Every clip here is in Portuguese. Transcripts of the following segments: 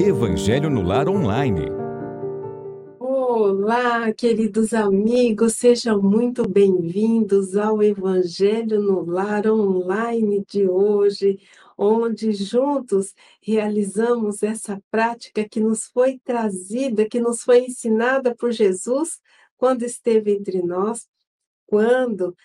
Evangelho no Lar Online. Olá, queridos amigos, sejam muito bem-vindos ao Evangelho no Lar Online de hoje, onde juntos realizamos essa prática que nos foi trazida, que nos foi ensinada por Jesus quando esteve entre nós, quando,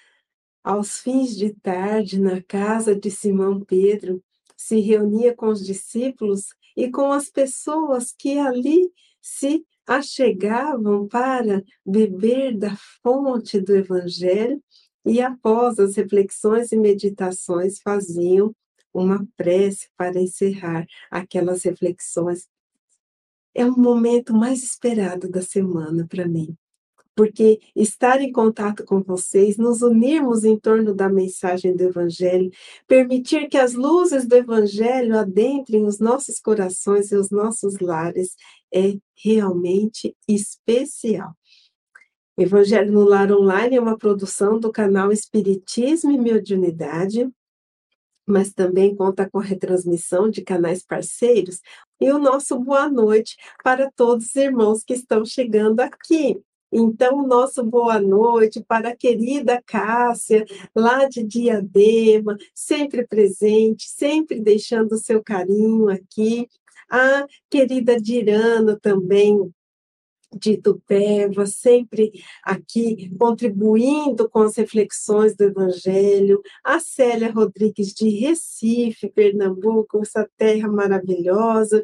aos fins de tarde, na casa de Simão Pedro, se reunia com os discípulos e com as pessoas que ali se achegavam para beber da fonte do Evangelho e, após as reflexões e meditações, faziam uma prece para encerrar aquelas reflexões. É o momento mais esperado da semana para mim porque estar em contato com vocês, nos unirmos em torno da mensagem do Evangelho, permitir que as luzes do Evangelho adentrem os nossos corações e os nossos lares, é realmente especial. Evangelho no Lar Online é uma produção do canal Espiritismo e Mediunidade, mas também conta com a retransmissão de canais parceiros e o nosso boa noite para todos os irmãos que estão chegando aqui. Então, nosso boa noite para a querida Cássia, lá de Diadema, sempre presente, sempre deixando o seu carinho aqui. A querida Dirana também, de Tupéva, sempre aqui contribuindo com as reflexões do Evangelho, a Célia Rodrigues de Recife, Pernambuco, essa terra maravilhosa.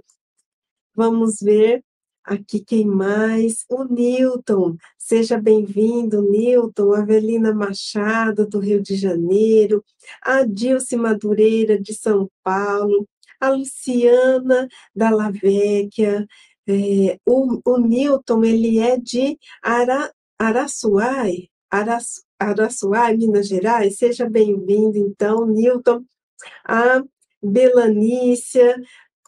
Vamos ver Aqui quem mais? O Newton. Seja bem-vindo, Newton. Avelina Machado, do Rio de Janeiro. A Dilce Madureira, de São Paulo. A Luciana da Lavecchia. É, o, o Newton, ele é de Ara, Araçuai, Araçu, Araçuai, Minas Gerais. Seja bem-vindo, então, Newton. A Belanícia,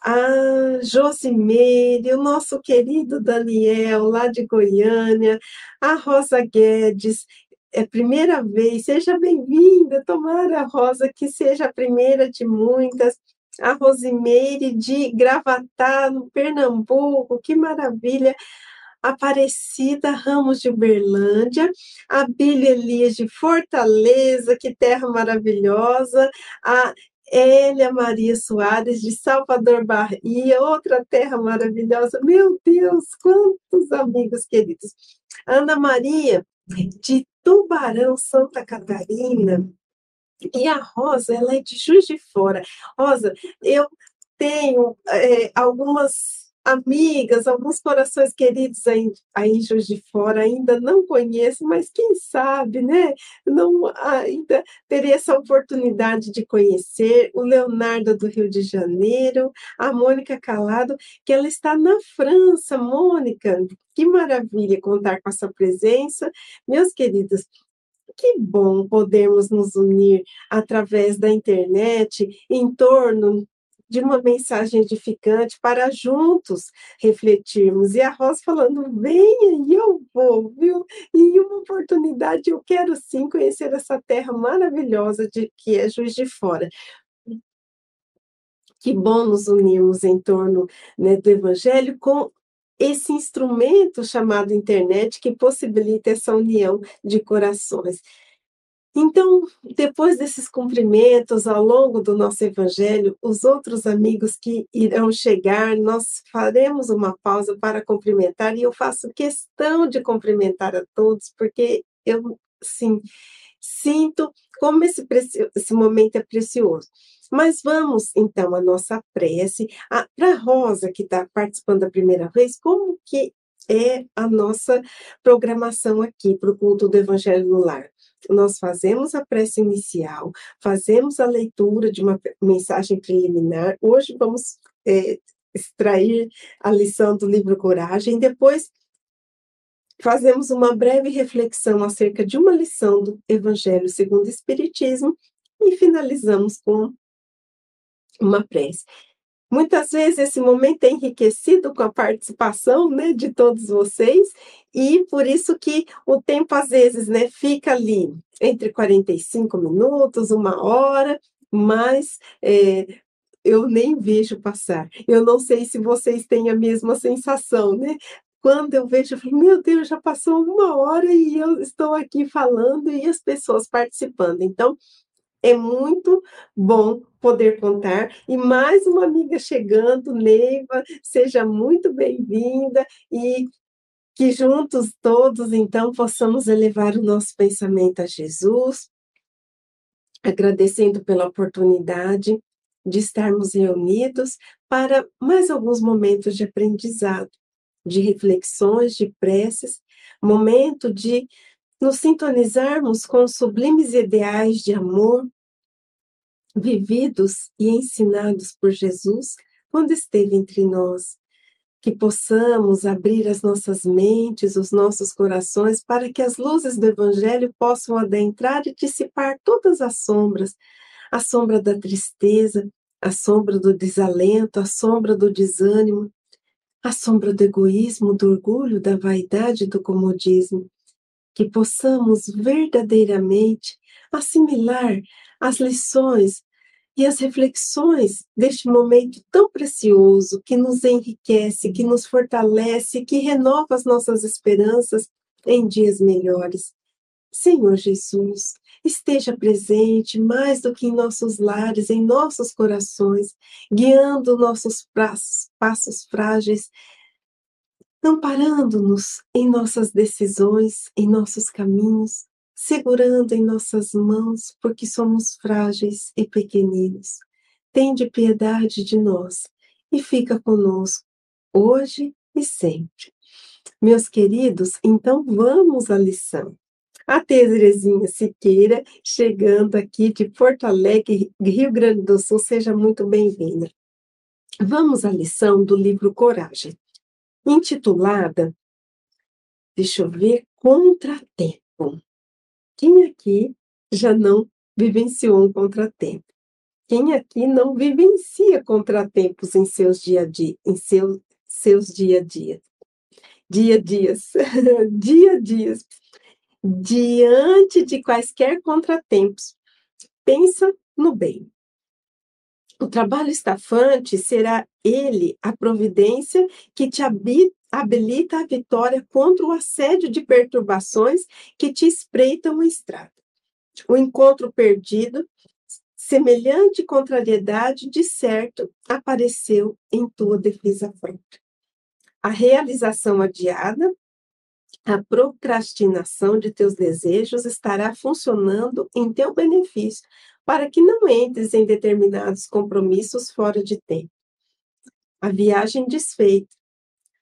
a Josimeire, o nosso querido Daniel, lá de Goiânia, a Rosa Guedes, é primeira vez, seja bem-vinda, tomara, Rosa, que seja a primeira de muitas, a Rosimeire de Gravatá, no Pernambuco, que maravilha, Aparecida Ramos de Uberlândia, a Bíblia Elias de Fortaleza, que terra maravilhosa, a Elia Maria Soares, de Salvador Bahia, outra terra maravilhosa. Meu Deus, quantos amigos queridos. Ana Maria, de Tubarão, Santa Catarina. E a Rosa, ela é de Juiz de Fora. Rosa, eu tenho é, algumas amigas, alguns corações queridos aí, aí Juiz de Fora ainda não conheço, mas quem sabe, né? Não ainda terei essa oportunidade de conhecer o Leonardo do Rio de Janeiro, a Mônica Calado, que ela está na França, Mônica. Que maravilha contar com essa presença. Meus queridos, que bom podermos nos unir através da internet em torno de uma mensagem edificante para juntos refletirmos. E a Rosa falando, venha e eu vou, viu? E uma oportunidade eu quero sim conhecer essa terra maravilhosa de que é Juiz de Fora. Que bom nos unirmos em torno né, do Evangelho com esse instrumento chamado internet que possibilita essa união de corações. Então, depois desses cumprimentos ao longo do nosso evangelho, os outros amigos que irão chegar, nós faremos uma pausa para cumprimentar e eu faço questão de cumprimentar a todos, porque eu, sim, sinto como esse, esse momento é precioso. Mas vamos, então, à nossa prece. Para a Rosa, que está participando da primeira vez, como que é a nossa programação aqui para o culto do Evangelho no Lar? Nós fazemos a prece inicial, fazemos a leitura de uma mensagem preliminar. Hoje vamos é, extrair a lição do livro Coragem, depois fazemos uma breve reflexão acerca de uma lição do Evangelho segundo o Espiritismo e finalizamos com uma prece. Muitas vezes esse momento é enriquecido com a participação né, de todos vocês, e por isso que o tempo, às vezes, né, fica ali entre 45 minutos, uma hora, mas é, eu nem vejo passar. Eu não sei se vocês têm a mesma sensação, né? Quando eu vejo, eu falo, meu Deus, já passou uma hora e eu estou aqui falando e as pessoas participando. Então, é muito bom poder contar. E mais uma amiga chegando, Neiva, seja muito bem-vinda e que juntos todos, então, possamos elevar o nosso pensamento a Jesus, agradecendo pela oportunidade de estarmos reunidos para mais alguns momentos de aprendizado, de reflexões, de preces, momento de nos sintonizarmos com os sublimes ideais de amor vividos e ensinados por Jesus quando esteve entre nós. Que possamos abrir as nossas mentes, os nossos corações, para que as luzes do Evangelho possam adentrar e dissipar todas as sombras a sombra da tristeza, a sombra do desalento, a sombra do desânimo, a sombra do egoísmo, do orgulho, da vaidade, do comodismo que possamos verdadeiramente assimilar as lições e as reflexões deste momento tão precioso que nos enriquece, que nos fortalece, que renova as nossas esperanças em dias melhores. Senhor Jesus, esteja presente mais do que em nossos lares, em nossos corações, guiando nossos passos, passos frágeis amparando-nos em nossas decisões, em nossos caminhos, segurando em nossas mãos, porque somos frágeis e pequeninos. Tende piedade de nós e fica conosco, hoje e sempre. Meus queridos, então vamos à lição. A Terezinha Siqueira, chegando aqui de Porto Alegre, Rio Grande do Sul, seja muito bem-vinda. Vamos à lição do livro Coragem intitulada, deixa eu ver, Contratempo. Quem aqui já não vivenciou um contratempo? Quem aqui não vivencia contratempos em seus dia a dia, em seu, seus dia a dia? Dia a dias, dia a dias. Diante de quaisquer contratempos, pensa no bem. O trabalho estafante será ele a providência que te habilita a vitória contra o assédio de perturbações que te espreitam a estrada. O encontro perdido, semelhante contrariedade, de certo, apareceu em tua defesa própria. A realização adiada, a procrastinação de teus desejos estará funcionando em teu benefício, para que não entres em determinados compromissos fora de tempo. A viagem desfeita.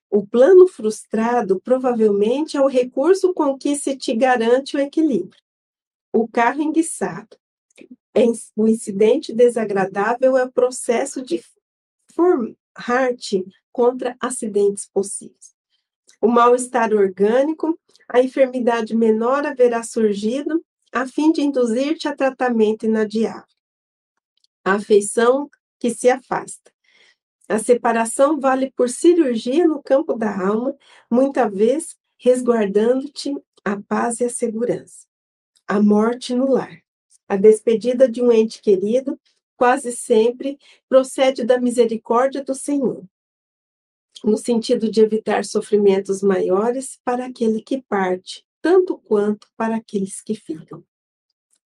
O plano frustrado provavelmente é o recurso com que se te garante o equilíbrio. O carro enguiçado. O incidente desagradável é o processo de formar-te contra acidentes possíveis. O mal-estar orgânico, a enfermidade menor haverá surgido a fim de induzir-te a tratamento inadiável. A afeição que se afasta. A separação vale por cirurgia no campo da alma, muita vez resguardando-te a paz e a segurança. A morte no lar. A despedida de um ente querido quase sempre procede da misericórdia do Senhor, no sentido de evitar sofrimentos maiores para aquele que parte, tanto quanto para aqueles que ficam.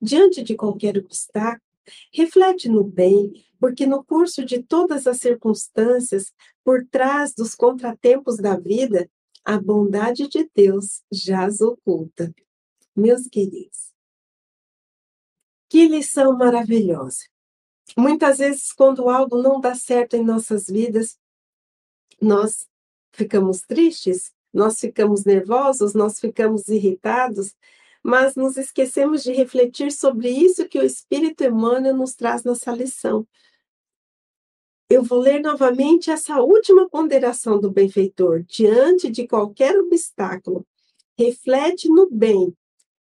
Diante de qualquer obstáculo, reflete no bem, porque no curso de todas as circunstâncias, por trás dos contratempos da vida, a bondade de Deus jaz oculta. Meus queridos, que lição maravilhosa! Muitas vezes, quando algo não dá certo em nossas vidas, nós ficamos tristes, nós ficamos nervosos, nós ficamos irritados, mas nos esquecemos de refletir sobre isso que o Espírito Emmanuel nos traz nessa lição. Eu vou ler novamente essa última ponderação do benfeitor. Diante de qualquer obstáculo, reflete no bem,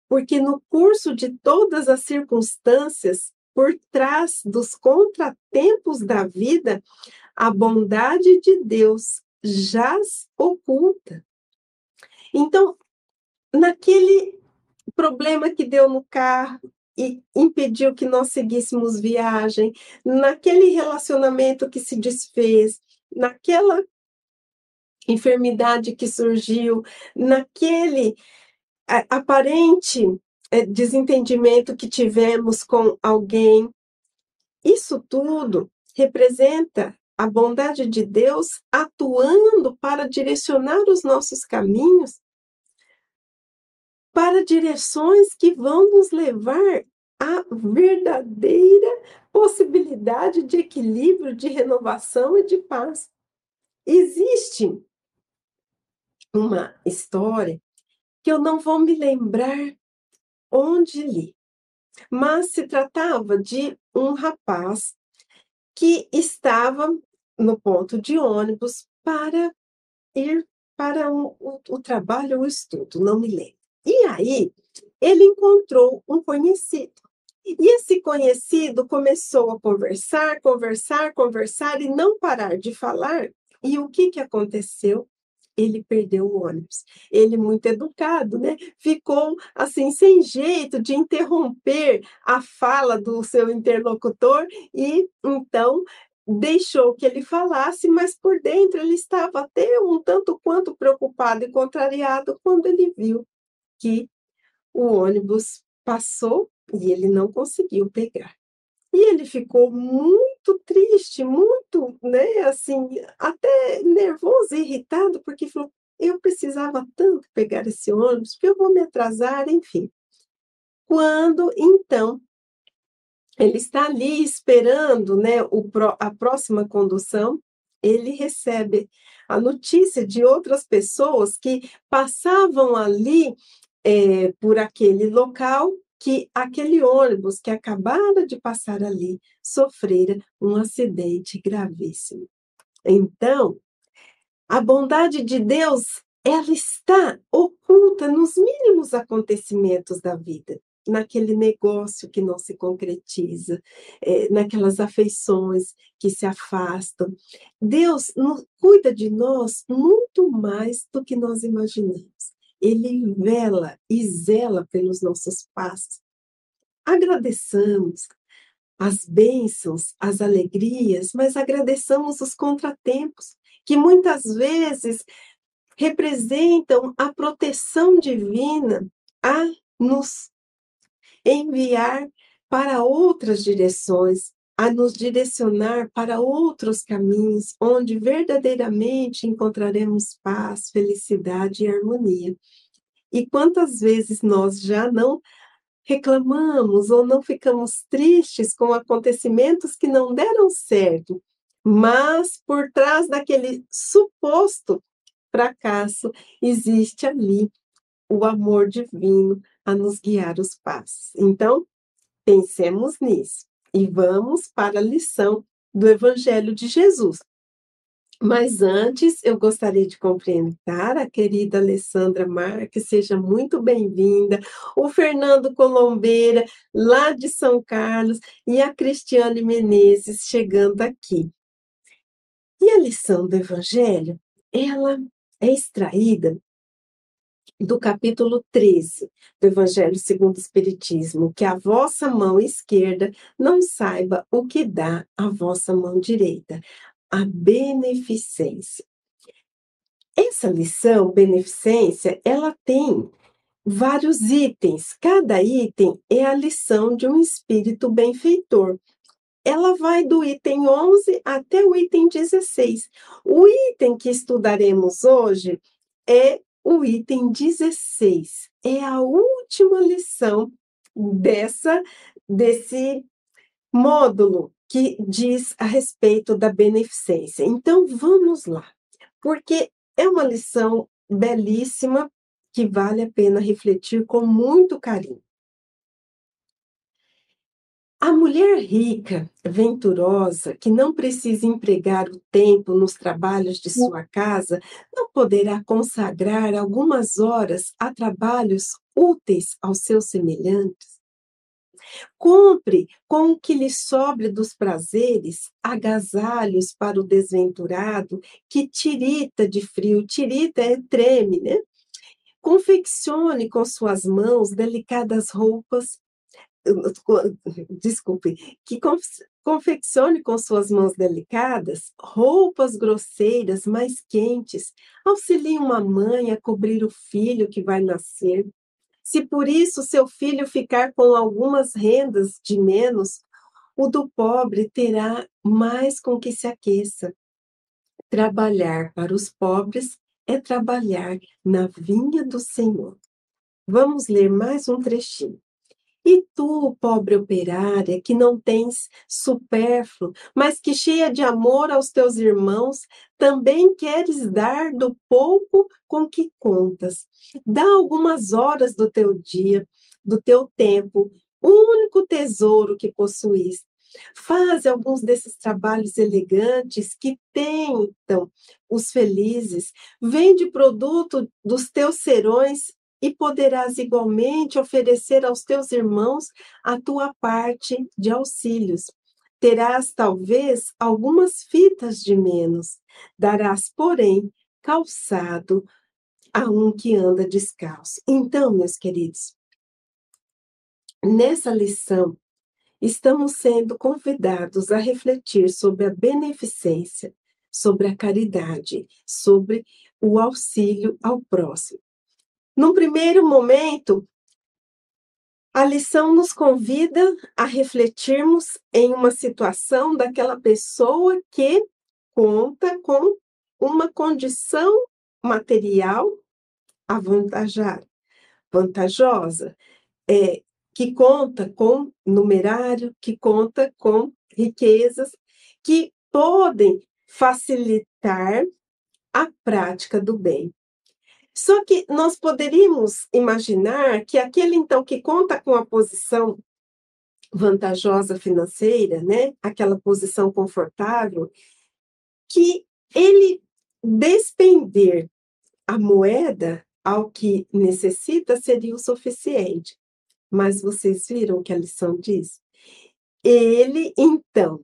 porque no curso de todas as circunstâncias, por trás dos contratempos da vida, a bondade de Deus jaz oculta. Então, naquele problema que deu no carro, e impediu que nós seguíssemos viagem, naquele relacionamento que se desfez, naquela enfermidade que surgiu, naquele aparente é, desentendimento que tivemos com alguém. Isso tudo representa a bondade de Deus atuando para direcionar os nossos caminhos para direções que vão nos levar à verdadeira possibilidade de equilíbrio, de renovação e de paz. Existe uma história que eu não vou me lembrar onde li, mas se tratava de um rapaz que estava no ponto de ônibus para ir para o, o, trabalho ou estudo, não me lembro. E aí, ele encontrou um conhecido. E esse conhecido começou a conversar, conversar, conversar e não parar de falar. E o que, que aconteceu? Ele perdeu o ônibus. Ele, muito educado, né? Ficou assim, sem jeito de interromper a fala do seu interlocutor, e então deixou que ele falasse, mas por dentro ele estava até um tanto quanto preocupado e contrariado quando ele viu que o ônibus passou e ele não conseguiu pegar. E ele ficou muito triste, muito, né, assim, até nervoso irritado, porque falou: eu precisava tanto pegar esse ônibus, porque eu vou me atrasar, enfim. Quando, então, ele está ali esperando né, o, a próxima condução, ele recebe a notícia de outras pessoas que passavam ali é, por aquele local que aquele ônibus que acabara de passar ali sofrera um acidente gravíssimo. Então, a bondade de Deus, ela está oculta nos mínimos acontecimentos da vida, naquele negócio que não se concretiza, é, naquelas afeições que se afastam. Deus cuida de nós muito mais do que nós imaginamos ele vela e zela pelos nossos passos. Agradeçamos as bênçãos, as alegrias, mas agradeçamos os contratempos, que muitas vezes representam a proteção divina a nos enviar para outras direções, a nos direcionar para outros caminhos, onde verdadeiramente encontraremos paz, felicidade e harmonia. E quantas vezes nós já não reclamamos ou não ficamos tristes com acontecimentos que não deram certo, mas por trás daquele suposto fracasso existe ali o amor divino a nos guiar os passos. Então, pensemos nisso e vamos para a lição do Evangelho de Jesus. Mas antes, eu gostaria de cumprimentar a querida Alessandra Marques, seja muito bem-vinda, o Fernando Colombeira, lá de São Carlos, e a Cristiane Menezes chegando aqui. E a lição do Evangelho, ela é extraída do capítulo 13 do Evangelho segundo o Espiritismo, que a vossa mão esquerda não saiba o que dá a vossa mão direita, a beneficência. Essa lição, beneficência, ela tem vários itens. Cada item é a lição de um espírito benfeitor. Ela vai do item 11 até o item 16. O item que estudaremos hoje é o item 16 é a última lição dessa desse módulo que diz a respeito da beneficência. Então vamos lá, porque é uma lição belíssima que vale a pena refletir com muito carinho. A mulher rica, venturosa, que não precisa empregar o tempo nos trabalhos de sua casa, não poderá consagrar algumas horas a trabalhos úteis aos seus semelhantes? Compre com o que lhe sobre dos prazeres agasalhos para o desventurado que tirita de frio, tirita é treme, né? Confeccione com suas mãos delicadas roupas desculpe, que confeccione com suas mãos delicadas roupas grosseiras mais quentes, auxilie uma mãe a cobrir o filho que vai nascer. Se por isso seu filho ficar com algumas rendas de menos, o do pobre terá mais com que se aqueça. Trabalhar para os pobres é trabalhar na vinha do Senhor. Vamos ler mais um trechinho. E tu, pobre operária, que não tens supérfluo, mas que cheia de amor aos teus irmãos, também queres dar do pouco com que contas. Dá algumas horas do teu dia, do teu tempo, o único tesouro que possuís. Faz alguns desses trabalhos elegantes que tentam os felizes. Vende produto dos teus serões e poderás igualmente oferecer aos teus irmãos a tua parte de auxílios. Terás, talvez, algumas fitas de menos, darás, porém, calçado a um que anda descalço. Então, meus queridos, nessa lição, estamos sendo convidados a refletir sobre a beneficência, sobre a caridade, sobre o auxílio ao próximo. Num primeiro momento, a lição nos convida a refletirmos em uma situação daquela pessoa que conta com uma condição material avantajada, vantajosa, é, que conta com numerário, que conta com riquezas, que podem facilitar a prática do bem. Só que nós poderíamos imaginar que aquele, então, que conta com a posição vantajosa financeira, né, aquela posição confortável, que ele despender a moeda ao que necessita seria o suficiente. Mas vocês viram o que a lição diz? Ele, então,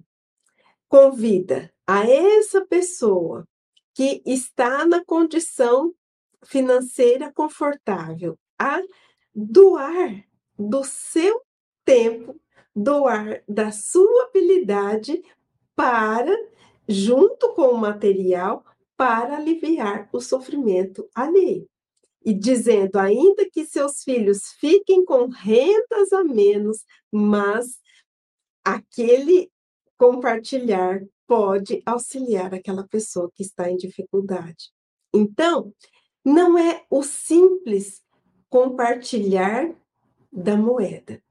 convida a essa pessoa que está na condição financeira confortável, a doar do seu tempo, doar da sua habilidade para, junto com o material, para aliviar o sofrimento alheio. E dizendo ainda que seus filhos fiquem com rendas a menos, mas aquele compartilhar pode auxiliar aquela pessoa que está em dificuldade. Então, não é o simples compartilhar da moeda,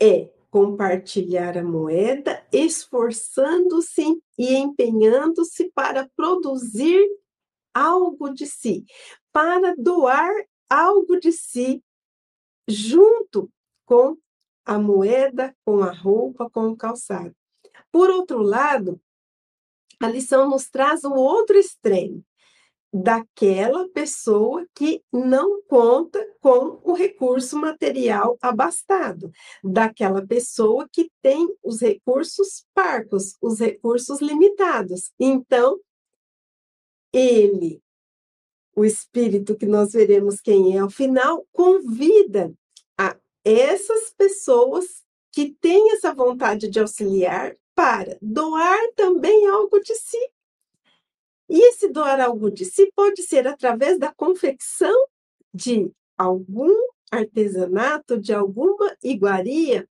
é compartilhar a moeda, esforçando-se e empenhando-se para produzir algo de si, para doar algo de si, junto com a moeda, com a roupa, com o calçado. Por outro lado, a lição nos traz um outro extremo daquela pessoa que não conta com o recurso material abastado, daquela pessoa que tem os recursos parcos, os recursos limitados. Então, ele, o espírito que nós veremos quem é ao final, convida a essas pessoas que têm essa vontade de auxiliar para doar também algo de si e esse doar algo de si pode ser através da confecção de algum artesanato, de alguma iguaria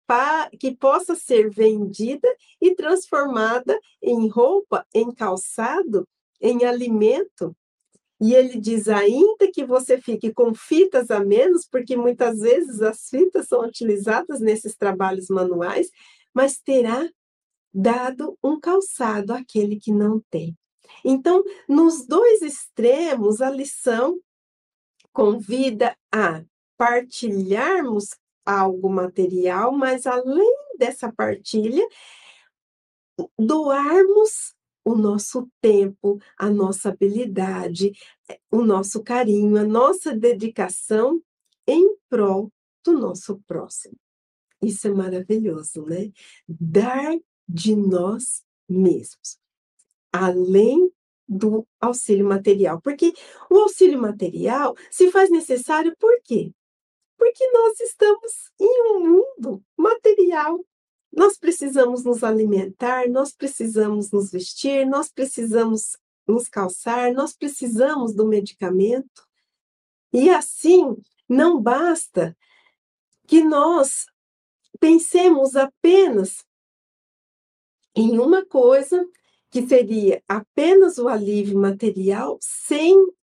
que possa ser vendida e transformada em roupa, em calçado, em alimento. E ele diz ainda que você fique com fitas a menos, porque muitas vezes as fitas são utilizadas nesses trabalhos manuais, mas terá dado um calçado àquele que não tem. Então, nos dois extremos, a lição convida a partilharmos algo material, mas além dessa partilha, doarmos o nosso tempo, a nossa habilidade, o nosso carinho, a nossa dedicação em prol do nosso próximo. Isso é maravilhoso, né? Dar de nós mesmos além do auxílio material. Porque o auxílio material se faz necessário por quê? Porque nós estamos em um mundo material. Nós precisamos nos alimentar, nós precisamos nos vestir, nós precisamos nos calçar, nós precisamos do medicamento. E assim, não basta que nós pensemos apenas em uma coisa que seria apenas o alívio material, sem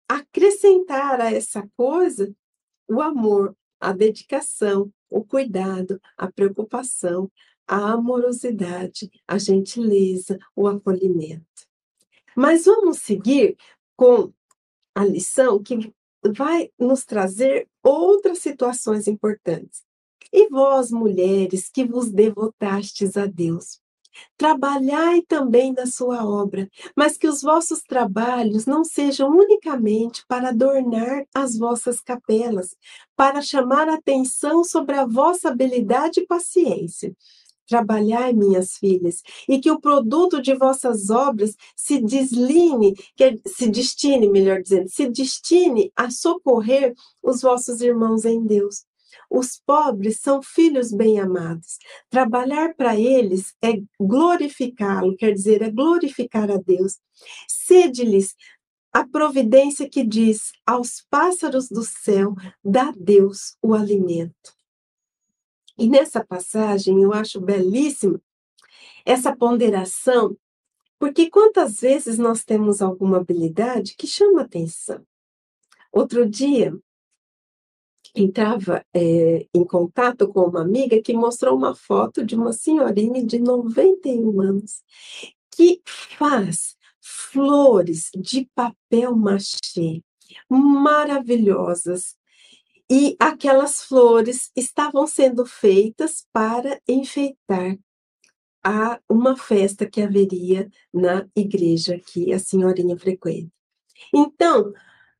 acrescentar a essa coisa o amor, a dedicação, o cuidado, a preocupação, a amorosidade, a gentileza, o acolhimento. Mas vamos seguir com a lição que vai nos trazer outras situações importantes. E vós, mulheres, que vos devotastes a Deus, Trabalhai também na sua obra, mas que os vossos trabalhos não sejam unicamente para adornar as vossas capelas, para chamar atenção sobre a vossa habilidade e paciência. Trabalhai, minhas filhas, e que o produto de vossas obras se desline, que se destine, melhor dizendo, se destine a socorrer os vossos irmãos em Deus. Os pobres são filhos bem-amados. Trabalhar para eles é glorificá-lo, quer dizer, é glorificar a Deus. Sede-lhes a providência que diz: aos pássaros do céu dá Deus o alimento. E nessa passagem eu acho belíssima essa ponderação, porque quantas vezes nós temos alguma habilidade que chama atenção. Outro dia, entrava é, em contato com uma amiga que mostrou uma foto de uma senhorinha de 91 anos que faz flores de papel machê maravilhosas. E aquelas flores estavam sendo feitas para enfeitar a uma festa que haveria na igreja que a senhorinha frequenta. Então,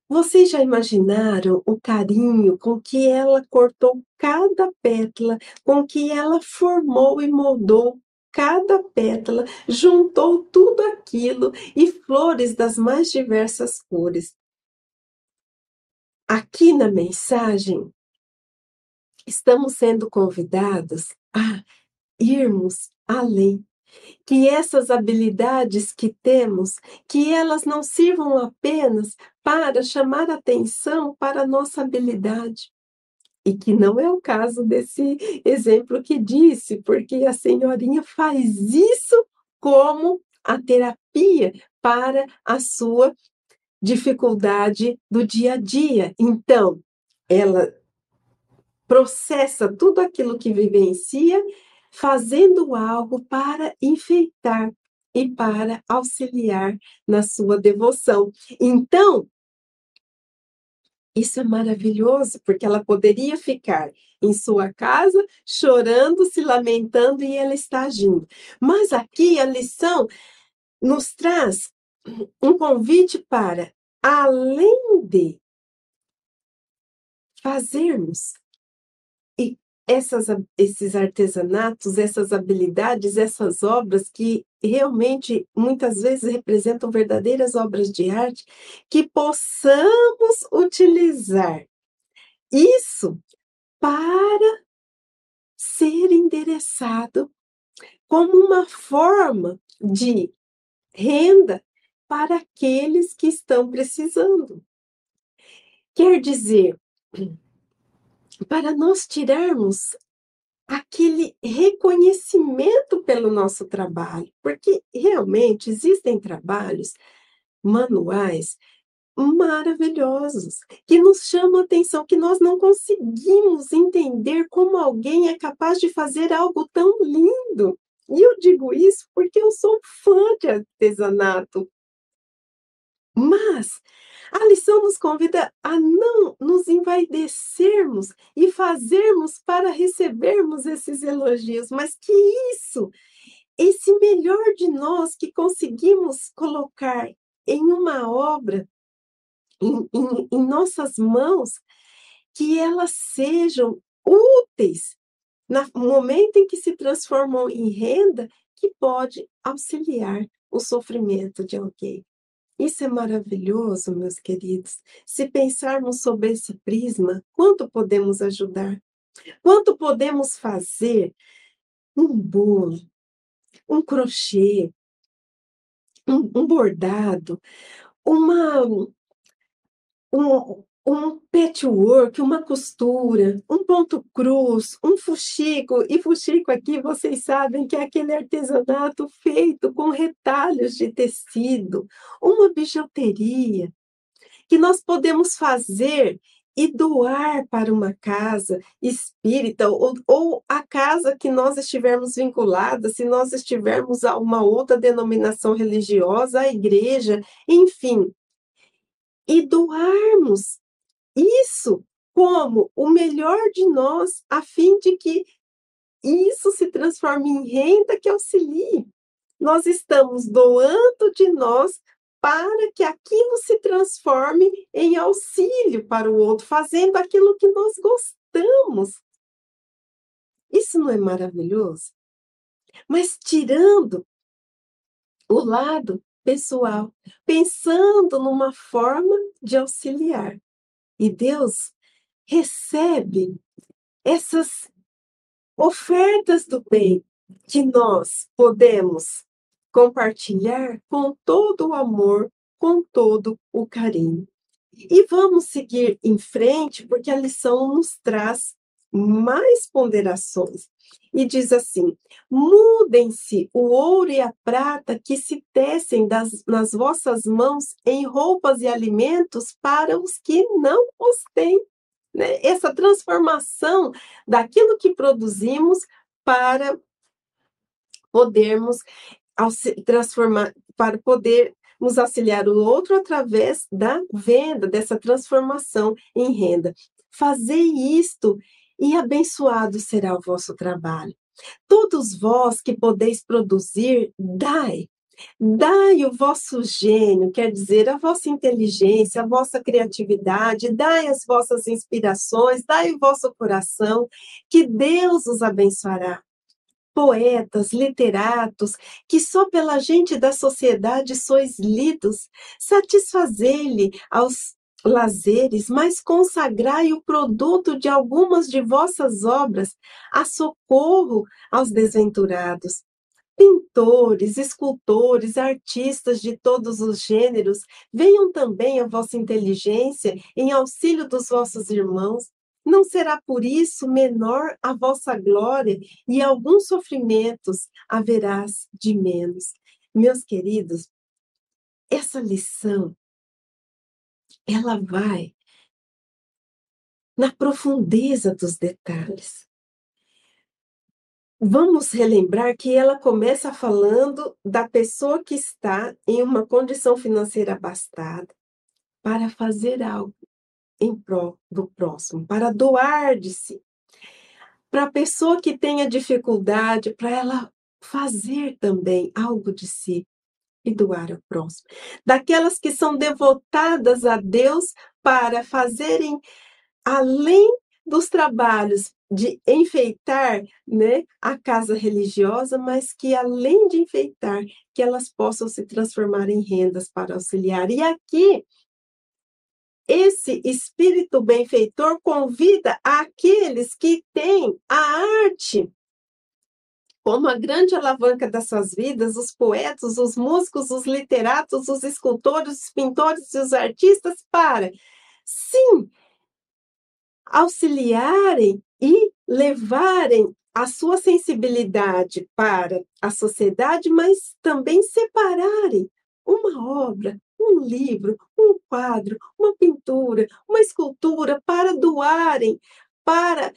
vocês já imaginaram o carinho com que ela cortou cada pétala, com que ela formou e moldou cada pétala, juntou tudo aquilo e flores das mais diversas cores. Aqui na mensagem, estamos sendo convidados a irmos além que essas habilidades que temos, que elas não sirvam apenas para chamar atenção para a nossa habilidade. E que não é o caso desse exemplo que disse, porque a senhorinha faz isso como a terapia para a sua dificuldade do dia a dia. Então, ela processa tudo aquilo que vivencia fazendo algo para enfeitar e para auxiliar na sua devoção. Então, isso é maravilhoso, porque ela poderia ficar em sua casa chorando, se lamentando e ela está agindo. Mas aqui a lição nos traz um convite para, além de fazermos essas, esses artesanatos, essas habilidades, essas obras que realmente muitas vezes representam verdadeiras obras de arte, que possamos utilizar isso para ser endereçado como uma forma de renda para aqueles que estão precisando. Quer dizer, para nós tirarmos aquele reconhecimento pelo nosso trabalho, porque realmente existem trabalhos manuais maravilhosos que nos chamam a atenção, que nós não conseguimos entender como alguém é capaz de fazer algo tão lindo. E eu digo isso porque eu sou fã de artesanato. Mas a lição nos convida a não nos envaidecermos e fazermos para recebermos esses elogios, mas que isso, esse melhor de nós que conseguimos colocar em uma obra, em, em, em nossas mãos, que elas sejam úteis no momento em que se transformam em renda, que pode auxiliar o sofrimento de alguém. Isso é maravilhoso, meus queridos. Se pensarmos sobre esse prisma, quanto podemos ajudar? Quanto podemos fazer um bolo, um crochê, um, um bordado, uma, um, um patchwork, uma costura, um ponto cruz, um fuxico. E fuxico aqui, vocês sabem que é aquele artesanato feito com retalhos de tecido, uma bijuteria, que nós podemos fazer e doar para uma casa espírita ou, ou a casa que nós estivermos vinculadas, se nós estivermos a uma outra denominação religiosa, a igreja, enfim, e doarmos isso como o melhor de nós, a fim de que isso se transforme em renda que auxilie. Nós estamos doando de nós para que aquilo se transforme em auxílio para o outro, fazendo aquilo que nós gostamos. Isso não é maravilhoso? Mas tirando o lado pessoal, pensando numa forma de auxiliar. E Deus recebe essas ofertas do bem que nós podemos compartilhar com todo o amor, com todo o carinho. E vamos seguir em frente, porque a lição nos traz mais ponderações. E diz assim: mudem-se o ouro e a prata que se tecem das, nas vossas mãos em roupas e alimentos para os que não os têm. Né? Essa transformação daquilo que produzimos para podermos transformar, para poder nos auxiliar o outro através da venda, dessa transformação em renda. Fazei isto e abençoado será o vosso trabalho. Todos vós que podeis produzir, dai. Dai o vosso gênio, quer dizer, a vossa inteligência, a vossa criatividade, dai as vossas inspirações, dai o vosso coração, que Deus os abençoará poetas, literatos, que só pela gente da sociedade sois lidos, satisfazei-lhe aos lazeres, mas consagrai o produto de algumas de vossas obras a socorro aos desventurados. Pintores, escultores, artistas de todos os gêneros, venham também a vossa inteligência em auxílio dos vossos irmãos, não será por isso menor a vossa glória, e alguns sofrimentos haverás de menos. Meus queridos, essa lição, ela vai na profundeza dos detalhes. Vamos relembrar que ela começa falando da pessoa que está em uma condição financeira abastada para fazer algo em prol do próximo, para doar de si. Para a pessoa que tenha dificuldade, para ela fazer também algo de si e doar ao próximo. Daquelas que são devotadas a Deus para fazerem além dos trabalhos de enfeitar né, a casa religiosa, mas que além de enfeitar, que elas possam se transformar em rendas para auxiliar. E aqui esse espírito benfeitor convida aqueles que têm a arte como a grande alavanca das suas vidas, os poetas, os músicos, os literatos, os escultores, os pintores e os artistas para, sim, auxiliarem e levarem a sua sensibilidade para a sociedade, mas também separarem uma obra um livro, um quadro, uma pintura, uma escultura para doarem, para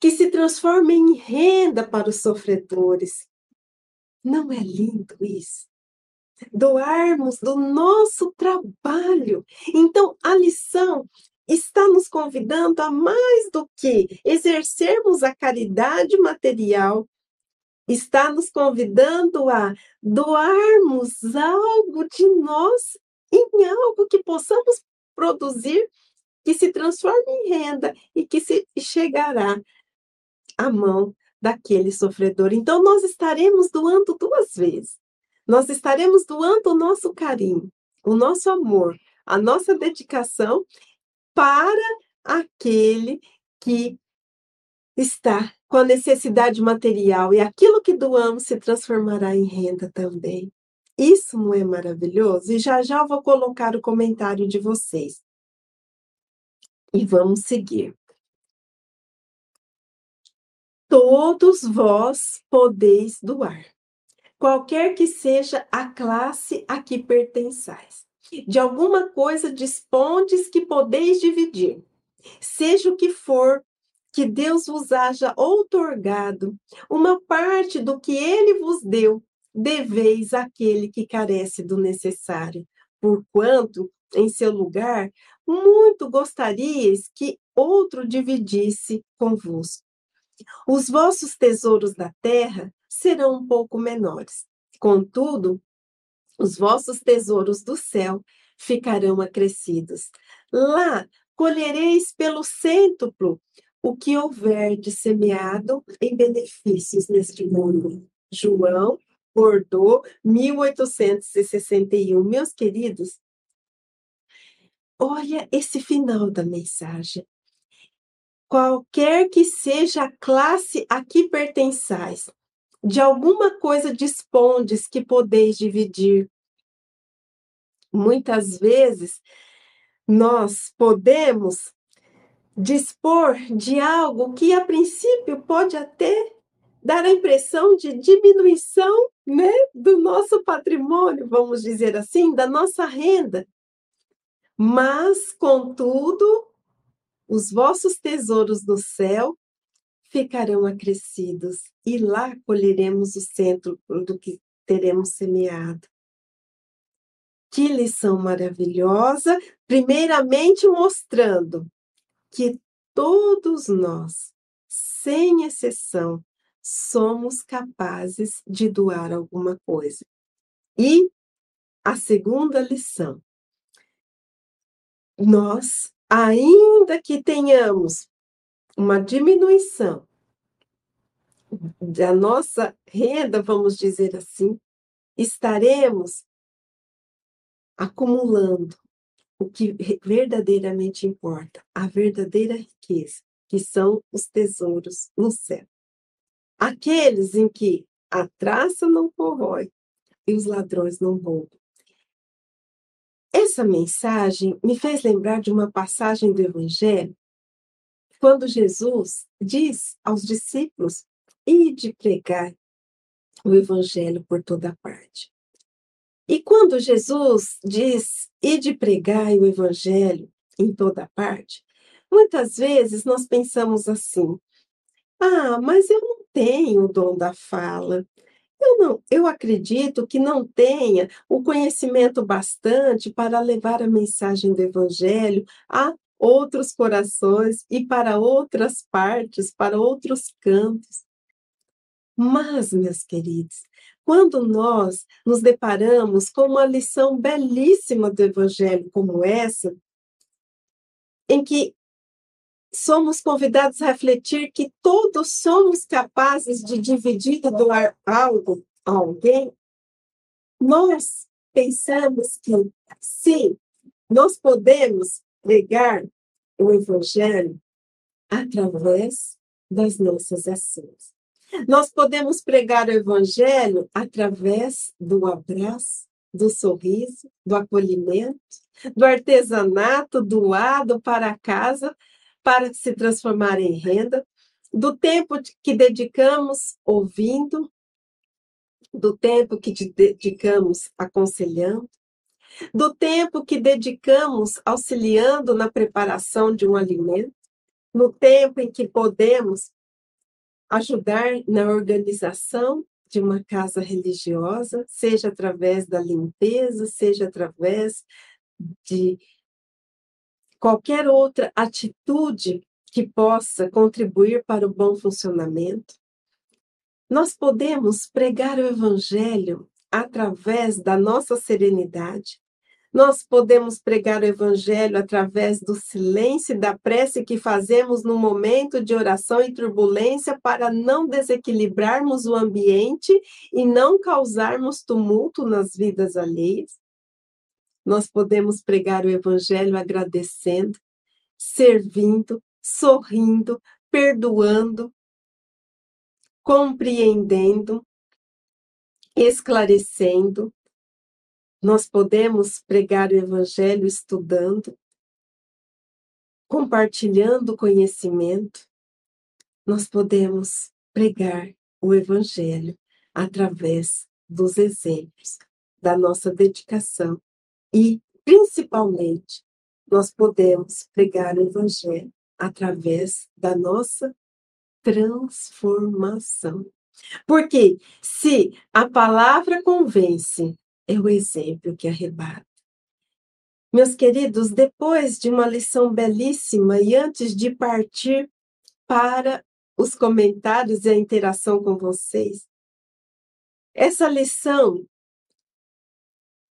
que se transformem em renda para os sofredores. Não é lindo isso? Doarmos do nosso trabalho. Então, a lição está nos convidando a mais do que exercermos a caridade material, está nos convidando a doarmos algo de nós em algo que possamos produzir que se transforme em renda e que se chegará à mão daquele sofredor. Então nós estaremos doando duas vezes. Nós estaremos doando o nosso carinho o nosso amor, a nossa dedicação para aquele que está com a necessidade material e aquilo que doamos se transformará em renda também. Isso não é maravilhoso? E já já eu vou colocar o comentário de vocês. E vamos seguir. Todos vós podeis doar, qualquer que seja a classe a que pertençais. De alguma coisa dispondes que podeis dividir, seja o que for, que Deus vos haja outorgado, uma parte do que ele vos deu, deveis àquele que carece do necessário, porquanto, em seu lugar, muito gostaríeis que outro dividisse convosco. Os vossos tesouros da terra serão um pouco menores. Contudo, os vossos tesouros do céu ficarão acrescidos. Lá colhereis pelo cêntuplo o que houver de semeado em benefícios neste mundo. João, Bordeaux, 1861. Meus queridos, olha esse final da mensagem. Qualquer que seja a classe a que pertençais, de alguma coisa dispondes que podeis dividir. Muitas vezes, nós podemos dispor de algo que a princípio pode até dar a impressão de diminuição né, do nosso patrimônio, vamos dizer assim, da nossa renda. Mas, contudo, os vossos tesouros do céu ficarão acrescidos, e lá colheremos o centro do que teremos semeado. Que lição maravilhosa! Primeiramente, mostrando que todos nós, sem exceção, somos capazes de doar alguma coisa. E a segunda lição, nós, ainda que tenhamos uma diminuição da nossa renda, vamos dizer assim, estaremos acumulando o que verdadeiramente importa, a verdadeira riqueza, que são os tesouros no céu. Aqueles em que a traça não corrói e os ladrões não roubam. Essa mensagem me fez lembrar de uma passagem do Evangelho, quando Jesus diz aos discípulos: Ide pregar o Evangelho por toda parte. E quando Jesus diz, e de pregar o evangelho em toda parte, muitas vezes nós pensamos assim: ah, mas eu não tenho o dom da fala. Eu não, eu acredito que não tenha o conhecimento bastante para levar a mensagem do evangelho a outros corações e para outras partes, para outros cantos. Mas, meus queridos, quando nós nos deparamos com uma lição belíssima do Evangelho como essa, em que somos convidados a refletir que todos somos capazes de dividir e doar algo a alguém, nós pensamos que sim, nós podemos pregar o Evangelho através das nossas ações. Nós podemos pregar o Evangelho através do abraço, do sorriso, do acolhimento, do artesanato doado para casa para se transformar em renda, do tempo que dedicamos ouvindo, do tempo que dedicamos aconselhando, do tempo que dedicamos auxiliando na preparação de um alimento, no tempo em que podemos ajudar na organização de uma casa religiosa, seja através da limpeza, seja através de qualquer outra atitude que possa contribuir para o bom funcionamento. Nós podemos pregar o Evangelho através da nossa serenidade, nós podemos pregar o Evangelho através do silêncio e da prece que fazemos no momento de oração e turbulência para não desequilibrarmos o ambiente e não causarmos tumulto nas vidas alheias. Nós podemos pregar o Evangelho agradecendo, servindo, sorrindo, perdoando, compreendendo, esclarecendo. Nós podemos pregar o Evangelho estudando, compartilhando conhecimento. Nós podemos pregar o Evangelho através dos exemplos, da nossa dedicação e, principalmente, nós podemos pregar o Evangelho através da nossa transformação. Porque se a palavra convence, é o exemplo que arrebata. Meus queridos, depois de uma lição belíssima e antes de partir para os comentários e a interação com vocês, essa lição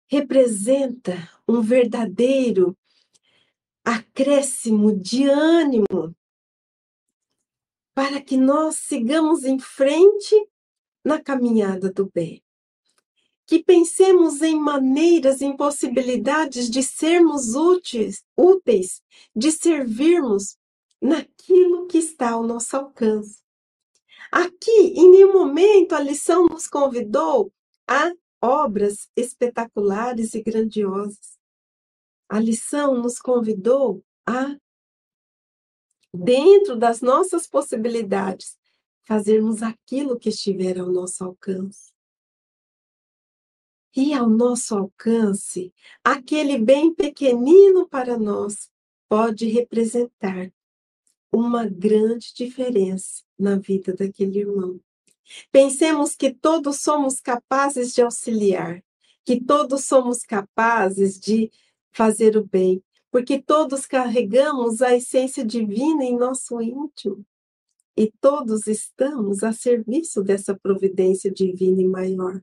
representa um verdadeiro acréscimo de ânimo para que nós sigamos em frente na caminhada do bem. Que pensemos em maneiras, em possibilidades de sermos úteis, úteis, de servirmos naquilo que está ao nosso alcance. Aqui, em nenhum momento, a lição nos convidou a obras espetaculares e grandiosas. A lição nos convidou a dentro das nossas possibilidades, fazermos aquilo que estiver ao nosso alcance. E ao nosso alcance, aquele bem pequenino para nós pode representar uma grande diferença na vida daquele irmão. Pensemos que todos somos capazes de auxiliar, que todos somos capazes de fazer o bem, porque todos carregamos a essência divina em nosso íntimo e todos estamos a serviço dessa providência divina e maior.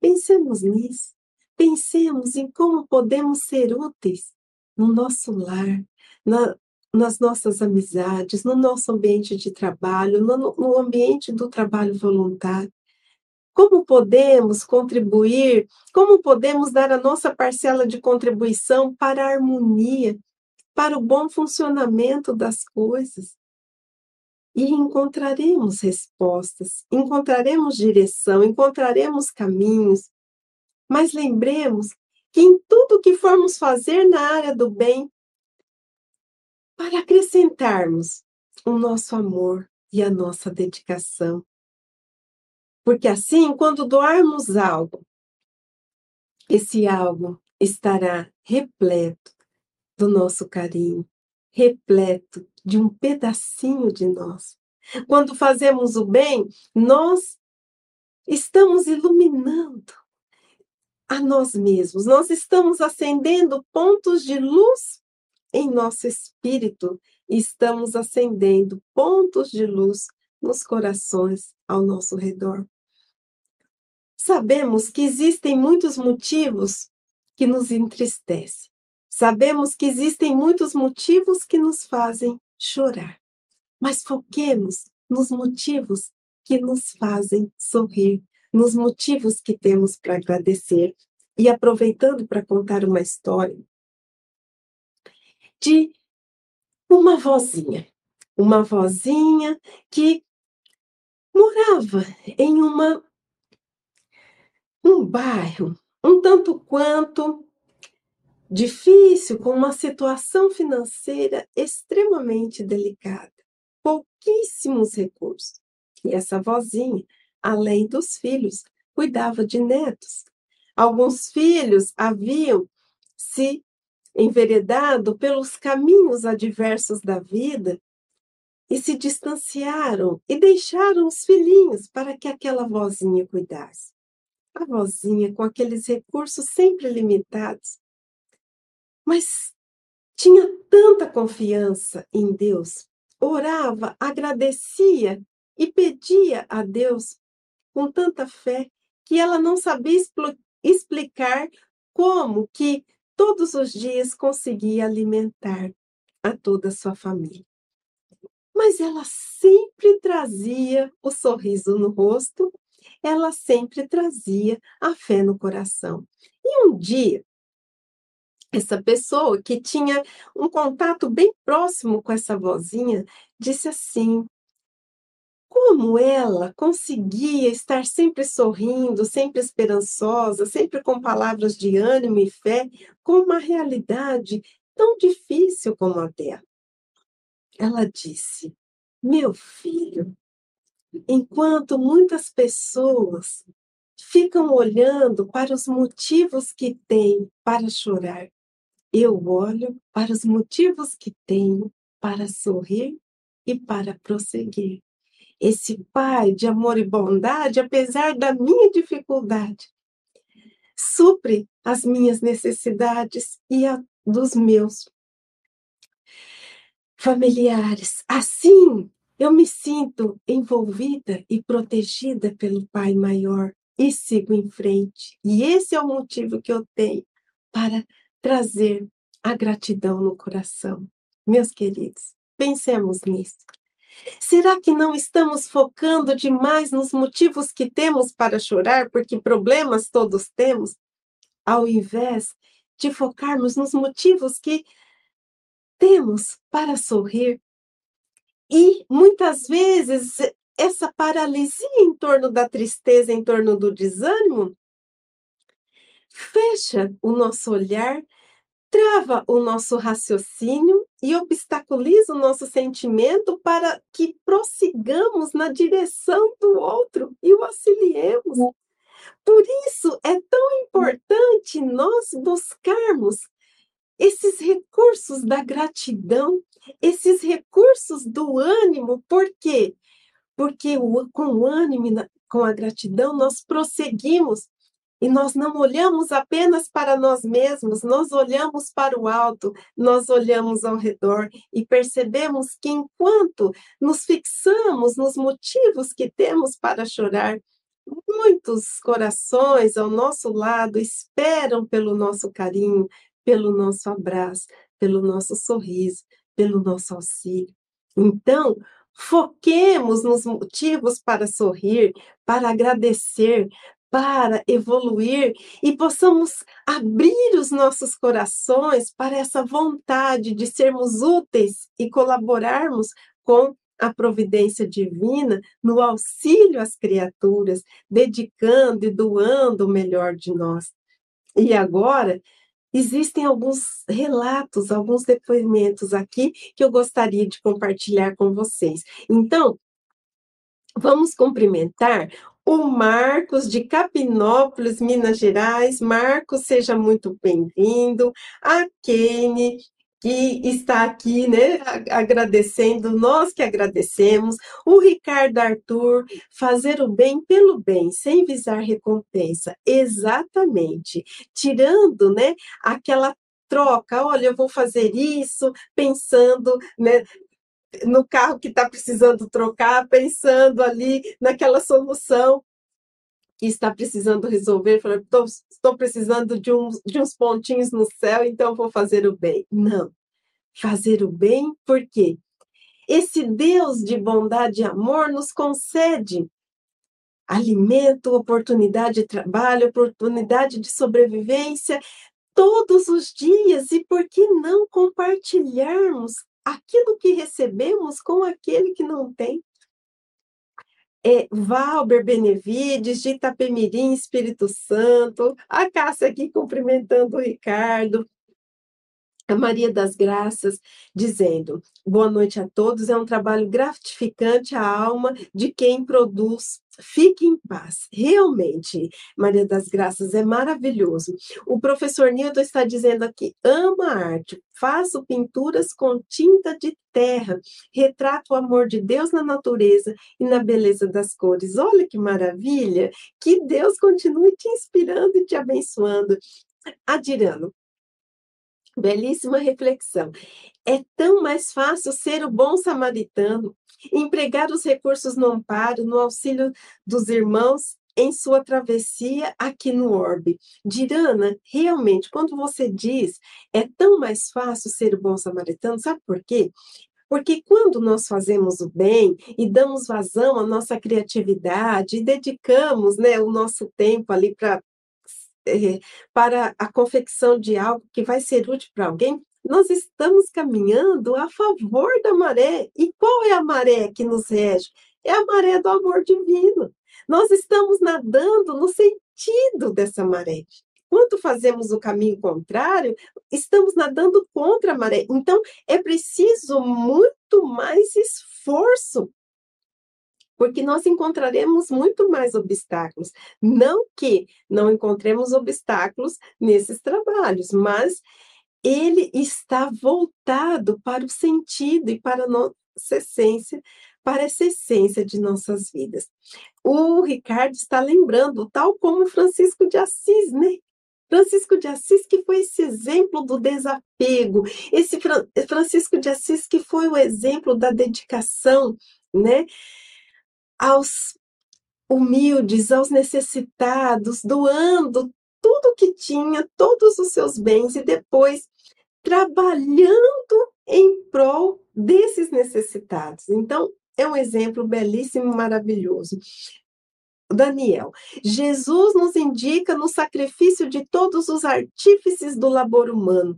Pensemos nisso, pensemos em como podemos ser úteis no nosso lar, na, nas nossas amizades, no nosso ambiente de trabalho, no, no ambiente do trabalho voluntário. Como podemos contribuir? Como podemos dar a nossa parcela de contribuição para a harmonia, para o bom funcionamento das coisas? E encontraremos respostas, encontraremos direção, encontraremos caminhos. Mas lembremos que em tudo que formos fazer na área do bem, para acrescentarmos o nosso amor e a nossa dedicação, porque assim, quando doarmos algo, esse algo estará repleto do nosso carinho, repleto de um pedacinho de nós. Quando fazemos o bem, nós estamos iluminando a nós mesmos, nós estamos acendendo pontos de luz em nosso espírito e estamos acendendo pontos de luz nos corações ao nosso redor. Sabemos que existem muitos motivos que nos entristecem. Sabemos que existem muitos motivos que nos fazem chorar. Mas foquemos nos motivos que nos fazem sorrir, nos motivos que temos para agradecer. E aproveitando para contar uma história de uma vozinha, uma vozinha que morava em uma um bairro um tanto quanto difícil, com uma situação financeira extremamente delicada, pouquíssimos recursos. E essa vozinha, além dos filhos, cuidava de netos. Alguns filhos haviam se enveredado pelos caminhos adversos da vida e se distanciaram e deixaram os filhinhos para que aquela vozinha cuidasse. A vozinha, com aqueles recursos sempre limitados, mas tinha tanta confiança em Deus, orava, agradecia e pedia a Deus com tanta fé que ela não sabia explicar como que todos os dias conseguia alimentar a toda a sua família mas ela sempre trazia o sorriso no rosto, ela sempre trazia a fé no coração. E um dia, essa pessoa que tinha um contato bem próximo com essa vozinha disse assim: como ela conseguia estar sempre sorrindo, sempre esperançosa, sempre com palavras de ânimo e fé, com uma realidade tão difícil como a dela. Ela disse: Meu filho, enquanto muitas pessoas ficam olhando para os motivos que têm para chorar, eu olho para os motivos que tenho para sorrir e para prosseguir. Esse Pai de amor e bondade, apesar da minha dificuldade, supre as minhas necessidades e a dos meus familiares. Assim, eu me sinto envolvida e protegida pelo Pai maior e sigo em frente. E esse é o motivo que eu tenho para trazer a gratidão no coração. Meus queridos, pensemos nisso. Será que não estamos focando demais nos motivos que temos para chorar, porque problemas todos temos, ao invés de focarmos nos motivos que temos para sorrir? E muitas vezes essa paralisia em torno da tristeza, em torno do desânimo, fecha o nosso olhar, trava o nosso raciocínio e obstaculiza o nosso sentimento para que prossigamos na direção do outro e o auxiliemos. Por isso é tão importante nós buscarmos esses recursos da gratidão, esses recursos do ânimo, por quê? Porque com o ânimo, com a gratidão, nós prosseguimos e nós não olhamos apenas para nós mesmos, nós olhamos para o alto, nós olhamos ao redor e percebemos que enquanto nos fixamos nos motivos que temos para chorar, muitos corações ao nosso lado esperam pelo nosso carinho, pelo nosso abraço, pelo nosso sorriso, pelo nosso auxílio. Então, foquemos nos motivos para sorrir, para agradecer, para evoluir e possamos abrir os nossos corações para essa vontade de sermos úteis e colaborarmos com a providência divina no auxílio às criaturas, dedicando e doando o melhor de nós. E agora, existem alguns relatos, alguns depoimentos aqui que eu gostaria de compartilhar com vocês. Então, vamos cumprimentar o Marcos de Capinópolis, Minas Gerais. Marcos, seja muito bem-vindo. A Kene, que está aqui, né, agradecendo, nós que agradecemos. O Ricardo Arthur, fazer o bem pelo bem, sem visar recompensa. Exatamente. Tirando, né, aquela troca, olha, eu vou fazer isso, pensando, né, no carro que está precisando trocar, pensando ali naquela solução que está precisando resolver, estou precisando de uns, de uns pontinhos no céu, então vou fazer o bem. Não. Fazer o bem, por quê? Esse Deus de bondade e amor nos concede alimento, oportunidade de trabalho, oportunidade de sobrevivência todos os dias. E por que não compartilharmos aquilo que recebemos com aquele que não tem. É, Valber Benevides, de Itapemirim, Espírito Santo, a Cássia aqui cumprimentando o Ricardo, a Maria das Graças, dizendo: boa noite a todos, é um trabalho gratificante à alma de quem produz. Fique em paz. Realmente, Maria das Graças, é maravilhoso. O professor Nilton está dizendo aqui: ama a arte, faço pinturas com tinta de terra, retrato o amor de Deus na natureza e na beleza das cores. Olha que maravilha! Que Deus continue te inspirando e te abençoando. Adirano, Belíssima reflexão. É tão mais fácil ser o bom samaritano, empregar os recursos no amparo, no auxílio dos irmãos em sua travessia aqui no orbe. Dirana, realmente, quando você diz é tão mais fácil ser o bom samaritano, sabe por quê? Porque quando nós fazemos o bem e damos vazão à nossa criatividade e dedicamos né, o nosso tempo ali para é, para a confecção de algo que vai ser útil para alguém, nós estamos caminhando a favor da maré. E qual é a maré que nos rege? É a maré do amor divino. Nós estamos nadando no sentido dessa maré. Quando fazemos o caminho contrário, estamos nadando contra a maré. Então, é preciso muito mais esforço porque nós encontraremos muito mais obstáculos. Não que não encontremos obstáculos nesses trabalhos, mas ele está voltado para o sentido e para a nossa essência, para essa essência de nossas vidas. O Ricardo está lembrando, tal como Francisco de Assis, né? Francisco de Assis, que foi esse exemplo do desapego, esse Francisco de Assis, que foi o exemplo da dedicação, né? aos humildes, aos necessitados, doando tudo que tinha, todos os seus bens, e depois trabalhando em prol desses necessitados. Então, é um exemplo belíssimo, maravilhoso. Daniel, Jesus nos indica no sacrifício de todos os artífices do labor humano,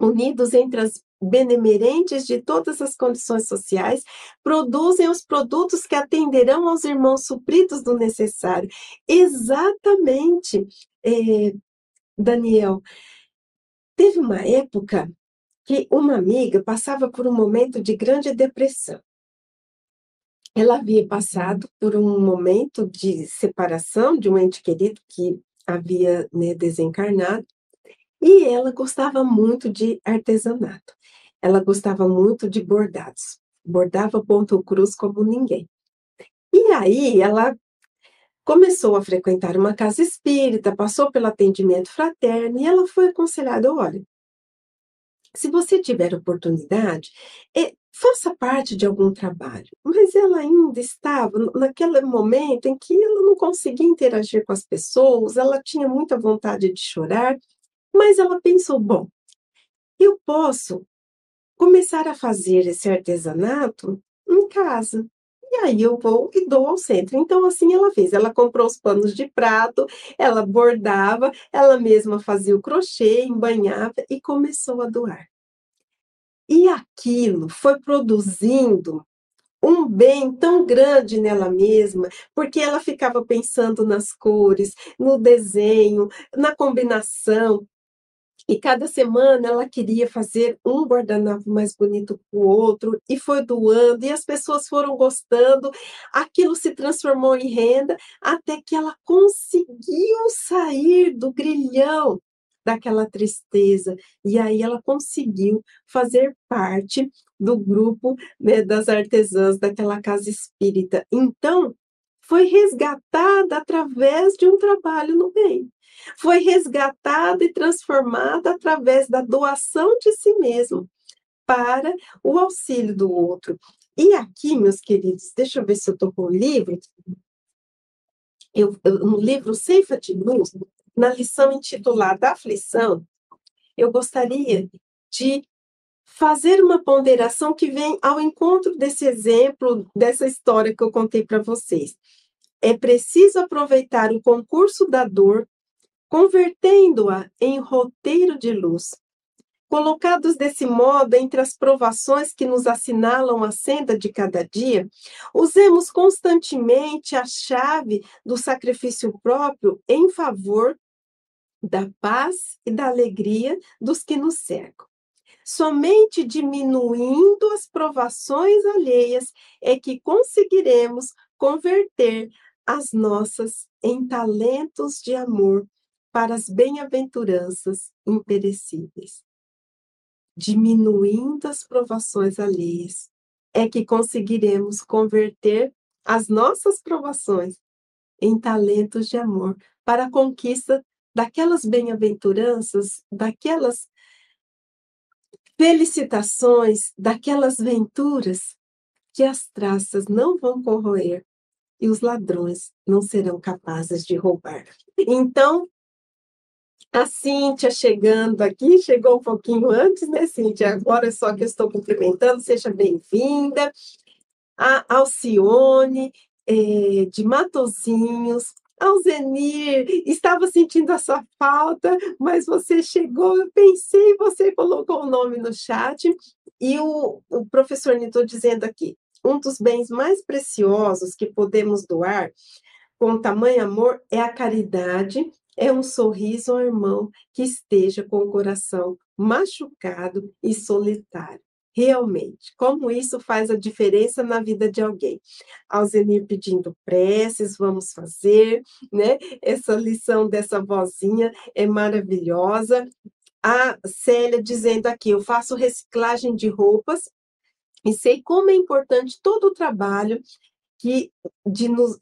unidos entre as benemerentes de todas as condições sociais, produzem os produtos que atenderão aos irmãos supridos do necessário. Exatamente, é, Daniel. Teve uma época que uma amiga passava por um momento de grande depressão. Ela havia passado por um momento de separação de um ente querido que havia né, desencarnado, e ela gostava muito de artesanato. Ela gostava muito de bordados. Bordava ponto cruz como ninguém. E aí ela começou a frequentar uma casa espírita, passou pelo atendimento fraterno e ela foi aconselhada: olha, se você tiver oportunidade, é, faça parte de algum trabalho. Mas ela ainda estava naquele momento em que ela não conseguia interagir com as pessoas, ela tinha muita vontade de chorar, mas ela pensou: bom, eu posso começar a fazer esse artesanato em casa. E aí eu vou e dou ao centro. Então, assim ela fez. Ela comprou os panos de prato, ela bordava, ela mesma fazia o crochê, embanhava e começou a doar. E aquilo foi produzindo um bem tão grande nela mesma, porque ela ficava pensando nas cores, no desenho, na combinação, e cada semana ela queria fazer um guardanapo mais bonito que o outro, e foi doando, e as pessoas foram gostando, aquilo se transformou em renda, até que ela conseguiu sair do grilhão daquela tristeza, e aí ela conseguiu fazer parte do grupo né, das artesãs daquela casa espírita. Então, foi resgatada através de um trabalho no bem. Foi resgatada e transformada através da doação de si mesmo para o auxílio do outro. E aqui, meus queridos, deixa eu ver se eu estou com o livro. Eu, eu, no livro Ceifa de Luz, na lição intitulada Aflição, eu gostaria de fazer uma ponderação que vem ao encontro desse exemplo, dessa história que eu contei para vocês. É preciso aproveitar o concurso da dor, convertendo-a em roteiro de luz. Colocados desse modo entre as provações que nos assinalam a senda de cada dia, usemos constantemente a chave do sacrifício próprio em favor da paz e da alegria dos que nos cercam. Somente diminuindo as provações alheias é que conseguiremos converter as nossas em talentos de amor para as bem-aventuranças imperecíveis. Diminuindo as provações alheias, é que conseguiremos converter as nossas provações em talentos de amor para a conquista daquelas bem-aventuranças, daquelas felicitações, daquelas venturas que as traças não vão corroer e os ladrões não serão capazes de roubar. Então, a Cíntia chegando aqui, chegou um pouquinho antes, né, Cíntia? Agora é só que eu estou cumprimentando, seja bem-vinda. A Alcione, é, de Matozinhos, Alzenir, estava sentindo a sua falta, mas você chegou, eu pensei, você colocou o nome no chat, e o, o professor Nito dizendo aqui, um dos bens mais preciosos que podemos doar com tamanho amor é a caridade, é um sorriso ao irmão que esteja com o coração machucado e solitário realmente, como isso faz a diferença na vida de alguém. Alzenir pedindo preces, vamos fazer, né? Essa lição dessa vozinha é maravilhosa. A Célia dizendo aqui, eu faço reciclagem de roupas e sei como é importante todo o trabalho que de nos,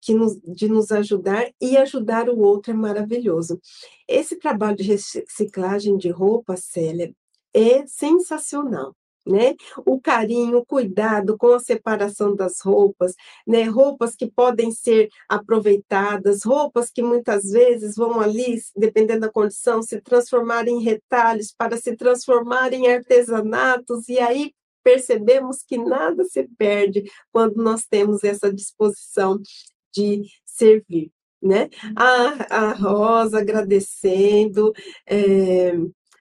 que nos, de nos ajudar e ajudar o outro é maravilhoso. Esse trabalho de reciclagem de roupa, Célia, é sensacional né? O carinho, o cuidado com a separação das roupas, né? Roupas que podem ser aproveitadas, roupas que muitas vezes vão ali, dependendo da condição, se transformar em retalhos para se transformar em artesanatos e aí percebemos que nada se perde quando nós temos essa disposição de servir. Né? A, a Rosa agradecendo, é,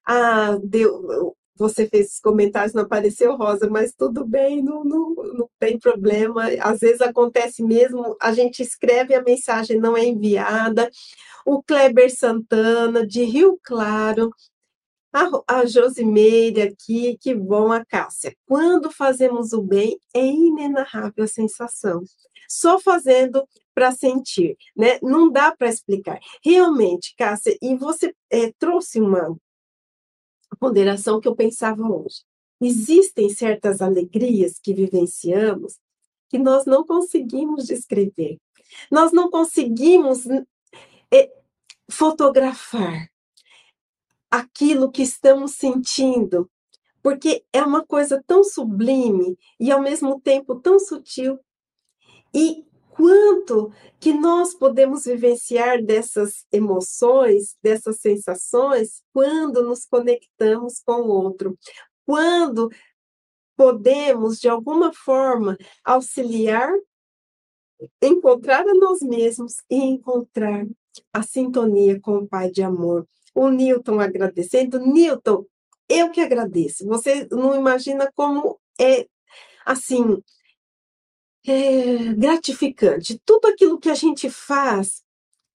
a, deu, você fez esses comentários, não apareceu Rosa, mas tudo bem, não, não, não tem problema. Às vezes acontece mesmo, a gente escreve a mensagem, não é enviada. O Kleber Santana, de Rio Claro, a, a Josimeire aqui, que bom, a Cássia. Quando fazemos o bem, é inenarrável a sensação. Só fazendo para sentir, né? Não dá para explicar. Realmente, Cássia, e você é, trouxe uma, ponderação que eu pensava hoje. Existem certas alegrias que vivenciamos que nós não conseguimos descrever. Nós não conseguimos é, fotografar aquilo que estamos sentindo, porque é uma coisa tão sublime e ao mesmo tempo tão sutil. E quanto que nós podemos vivenciar dessas emoções, dessas sensações, quando nos conectamos com o outro, quando podemos, de alguma forma, auxiliar, encontrar a nós mesmos e encontrar a sintonia com o Pai de amor. O Newton agradecendo. Newton, eu que agradeço. Você não imagina como é, assim, é, gratificante. Tudo aquilo que a gente faz,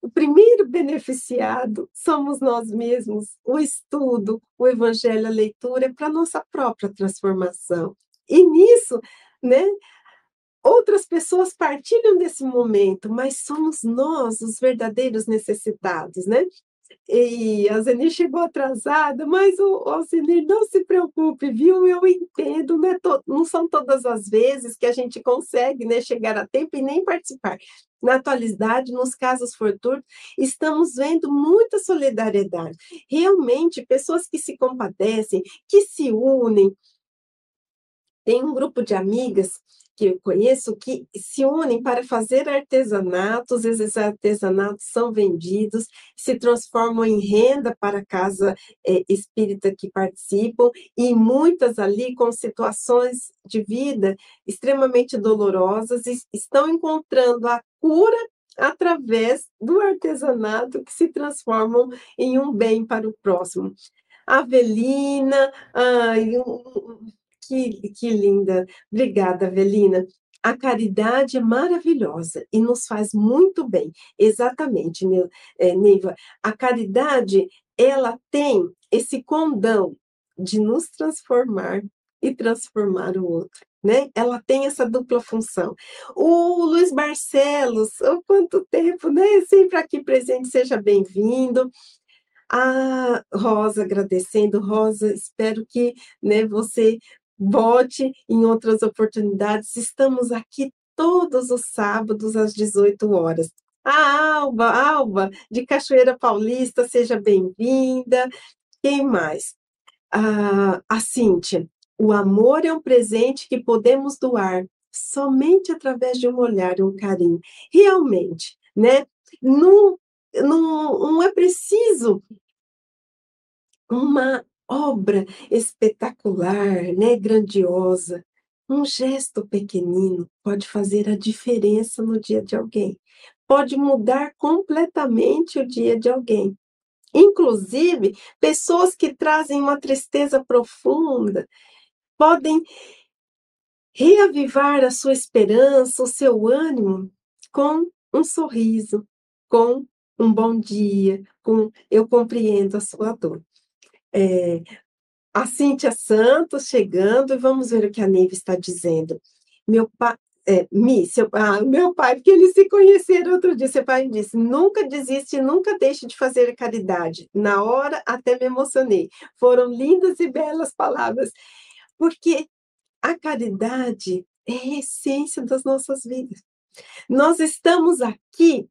o primeiro beneficiado somos nós mesmos. O estudo, o evangelho, a leitura é para nossa própria transformação. E nisso, né? Outras pessoas partilham desse momento, mas somos nós os verdadeiros necessitados, né? E a Zenir chegou atrasada, mas o, o não se preocupe, viu? Eu entendo, é to, não são todas as vezes que a gente consegue né, chegar a tempo e nem participar. Na atualidade, nos casos fortuitos, estamos vendo muita solidariedade. Realmente, pessoas que se compadecem, que se unem. Tem um grupo de amigas que eu conheço que se unem para fazer artesanatos, esses artesanatos são vendidos, se transformam em renda para a casa é, espírita que participam, e muitas ali com situações de vida extremamente dolorosas estão encontrando a cura através do artesanato que se transformam em um bem para o próximo. Avelina, um, que, que linda. Obrigada, Avelina. A caridade é maravilhosa e nos faz muito bem. Exatamente, é, Neiva. A caridade, ela tem esse condão de nos transformar e transformar o outro. Né? Ela tem essa dupla função. O Luiz Barcelos, oh, quanto tempo, né? Sempre aqui presente, seja bem-vindo. A Rosa agradecendo, Rosa, espero que né, você Volte em outras oportunidades. Estamos aqui todos os sábados às 18 horas. A Alba, Alba, de Cachoeira Paulista, seja bem-vinda. Quem mais? Ah, a Cíntia. O amor é um presente que podemos doar somente através de um olhar e um carinho. Realmente, né? Não, não, não é preciso uma obra espetacular, né, grandiosa. Um gesto pequenino pode fazer a diferença no dia de alguém. pode mudar completamente o dia de alguém. Inclusive, pessoas que trazem uma tristeza profunda podem reavivar a sua esperança, o seu ânimo com um sorriso, com um bom dia, com eu compreendo a sua dor. É, a Cíntia Santos chegando, e vamos ver o que a Neiva está dizendo. Meu pai, é, Mi, seu, ah, meu pai, porque eles se conheceram outro dia, seu pai me disse, nunca desiste, nunca deixe de fazer caridade. Na hora até me emocionei. Foram lindas e belas palavras, porque a caridade é a essência das nossas vidas. Nós estamos aqui,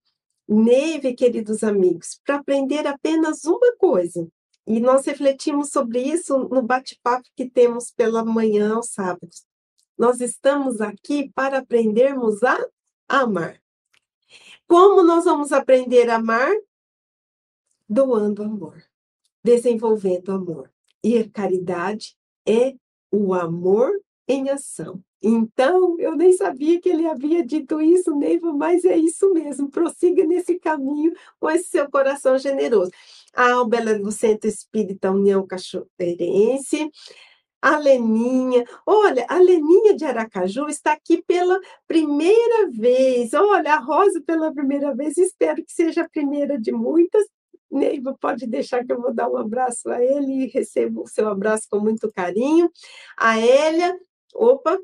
Neve, queridos amigos, para aprender apenas uma coisa. E nós refletimos sobre isso no bate-papo que temos pela manhã aos sábados. Nós estamos aqui para aprendermos a amar. Como nós vamos aprender a amar? Doando amor, desenvolvendo amor. E a caridade é o amor em ação. Então, eu nem sabia que ele havia dito isso, Neiva, mas é isso mesmo. Prossiga nesse caminho com esse seu coração generoso. A Albela do Centro Espírita União Cachoeirense, a Leninha. Olha, a Leninha de Aracaju está aqui pela primeira vez. Olha, a Rosa pela primeira vez. Espero que seja a primeira de muitas. Neiva, pode deixar que eu vou dar um abraço a ele e recebo o seu abraço com muito carinho. A Hélia, opa,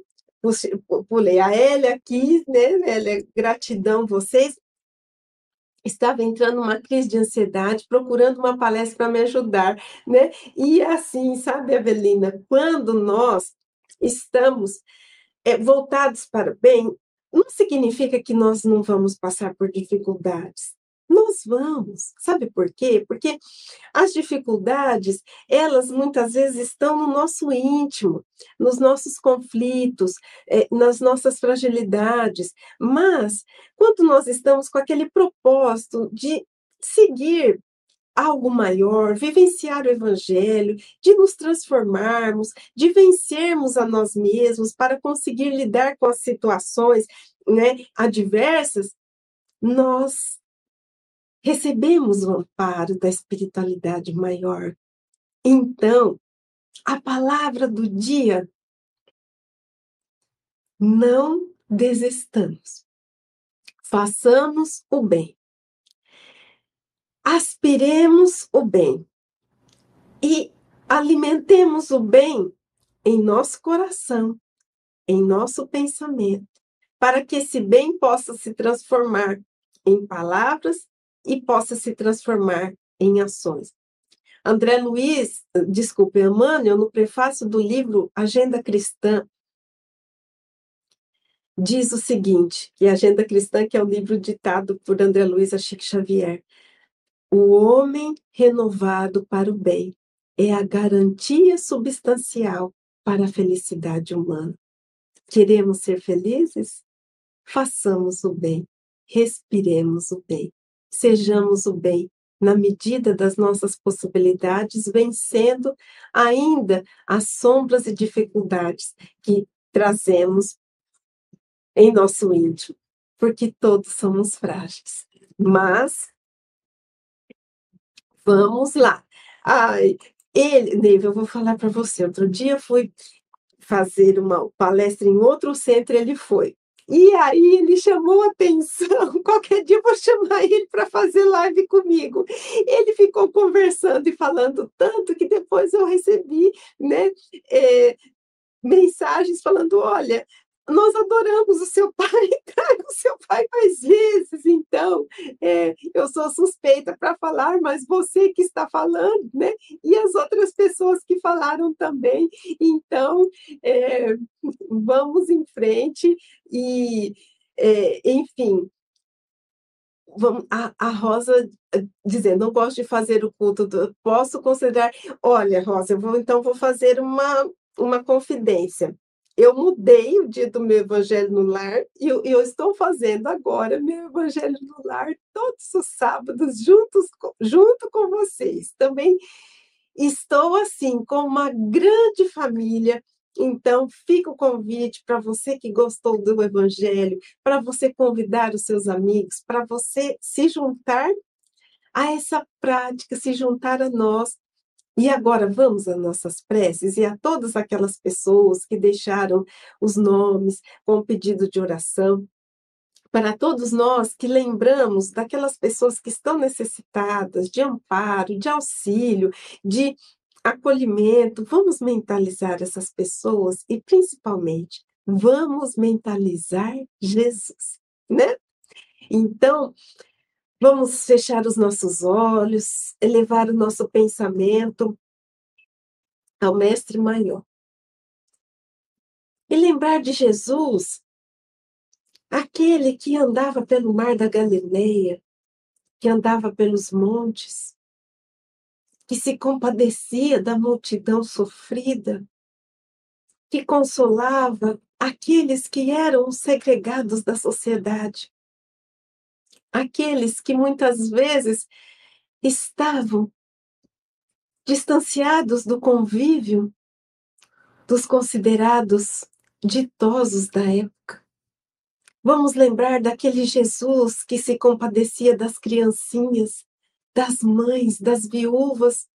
pulei a Hélia aqui, né, Hélia, gratidão vocês. Estava entrando uma crise de ansiedade, procurando uma palestra para me ajudar, né? E assim, sabe, Evelina, quando nós estamos é, voltados para o bem, não significa que nós não vamos passar por dificuldades. Nós vamos. Sabe por quê? Porque as dificuldades, elas muitas vezes estão no nosso íntimo, nos nossos conflitos, eh, nas nossas fragilidades. Mas, quando nós estamos com aquele propósito de seguir algo maior, vivenciar o Evangelho, de nos transformarmos, de vencermos a nós mesmos para conseguir lidar com as situações né, adversas, nós recebemos o amparo da espiritualidade maior. Então, a palavra do dia, não desistamos. Façamos o bem. Aspiremos o bem. E alimentemos o bem em nosso coração, em nosso pensamento, para que esse bem possa se transformar em palavras e possa se transformar em ações. André Luiz, desculpe, Emmanuel, no prefácio do livro Agenda Cristã, diz o seguinte, a Agenda Cristã, que é o livro ditado por André Luiz a Chico Xavier, o homem renovado para o bem é a garantia substancial para a felicidade humana. Queremos ser felizes? Façamos o bem, respiremos o bem sejamos o bem, na medida das nossas possibilidades, vencendo ainda as sombras e dificuldades que trazemos em nosso íntimo, porque todos somos frágeis. Mas vamos lá. Ai, ele, Neve, eu vou falar para você. Outro dia fui fazer uma palestra em outro centro, ele foi. E aí ele chamou atenção. Qualquer dia eu vou chamar ele para fazer live comigo. Ele ficou conversando e falando tanto que depois eu recebi né, é, mensagens falando: olha, nós adoramos o seu pai, traga o seu pai mais vezes. Então, é, eu sou suspeita para falar, mas você que está falando, né? E as outras pessoas que falaram também. Então, é, vamos em frente e, é, enfim. Vamos, a, a, Rosa eh, dizendo, não gosto de fazer o culto, do, posso considerar. Olha, Rosa, eu vou então vou fazer uma, uma confidência eu mudei o dia do meu evangelho no lar e eu, eu, estou fazendo agora meu evangelho no lar todos os sábados juntos junto com vocês. Também estou assim com uma grande família Então, fica o convite para você que gostou do Evangelho, para você convidar os seus amigos, para você se juntar a essa prática, se juntar a nós. E agora vamos às nossas preces e a todas aquelas pessoas que deixaram os nomes com pedido de oração. Para todos nós que lembramos daquelas pessoas que estão necessitadas de amparo, de auxílio, de acolhimento, vamos mentalizar essas pessoas e, principalmente, vamos mentalizar Jesus, né? Então, vamos fechar os nossos olhos, elevar o nosso pensamento ao Mestre Maior. E lembrar de Jesus, aquele que andava pelo mar da Galileia, que andava pelos montes, que se compadecia da multidão sofrida, que consolava aqueles que eram os segregados da sociedade, aqueles que muitas vezes estavam distanciados do convívio dos considerados ditosos da época. Vamos lembrar daquele Jesus que se compadecia das criancinhas, das mães, das viúvas,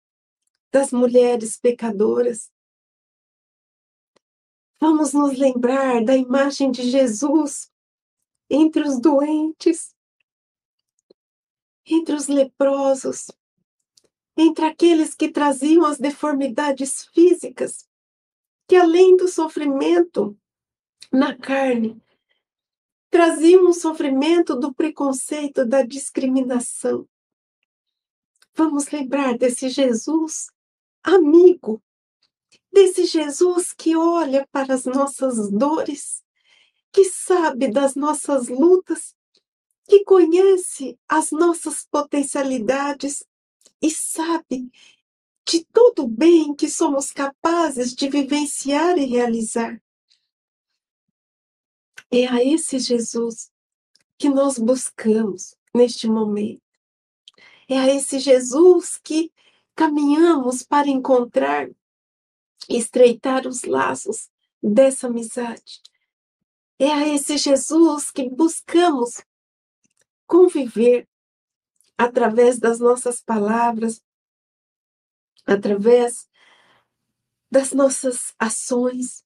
das mulheres pecadoras. Vamos nos lembrar da imagem de Jesus entre os doentes, entre os leprosos, entre aqueles que traziam as deformidades físicas, que além do sofrimento na carne, traziam o sofrimento do preconceito, da discriminação. Vamos lembrar desse Jesus amigo, desse Jesus que olha para as nossas dores, que sabe das nossas lutas, que conhece as nossas potencialidades e sabe de todo o bem que somos capazes de vivenciar e realizar. É a esse Jesus que nós buscamos neste momento. É a esse Jesus que caminhamos para encontrar e estreitar os laços dessa amizade. É a esse Jesus que buscamos conviver através das nossas palavras, através das nossas ações,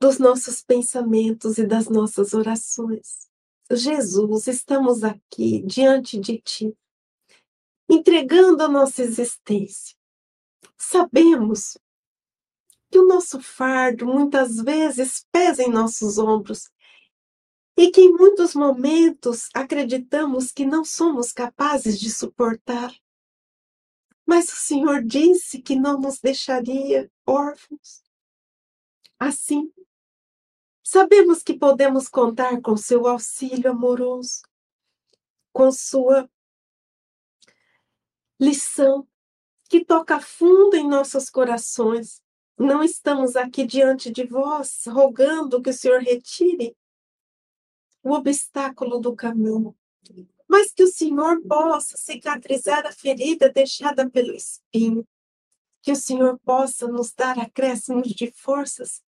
dos nossos pensamentos e das nossas orações. Jesus, estamos aqui diante de Ti entregando a nossa existência. Sabemos que o nosso fardo muitas vezes pesa em nossos ombros e que em muitos momentos acreditamos que não somos capazes de suportar. Mas o Senhor disse que não nos deixaria órfãos. Assim, sabemos que podemos contar com seu auxílio amoroso, com sua lição que toca fundo em nossos corações. Não estamos aqui diante de vós rogando que o Senhor retire o obstáculo do caminho, mas que o Senhor possa cicatrizar a ferida deixada pelo espinho, que o Senhor possa nos dar acréscimos de forças.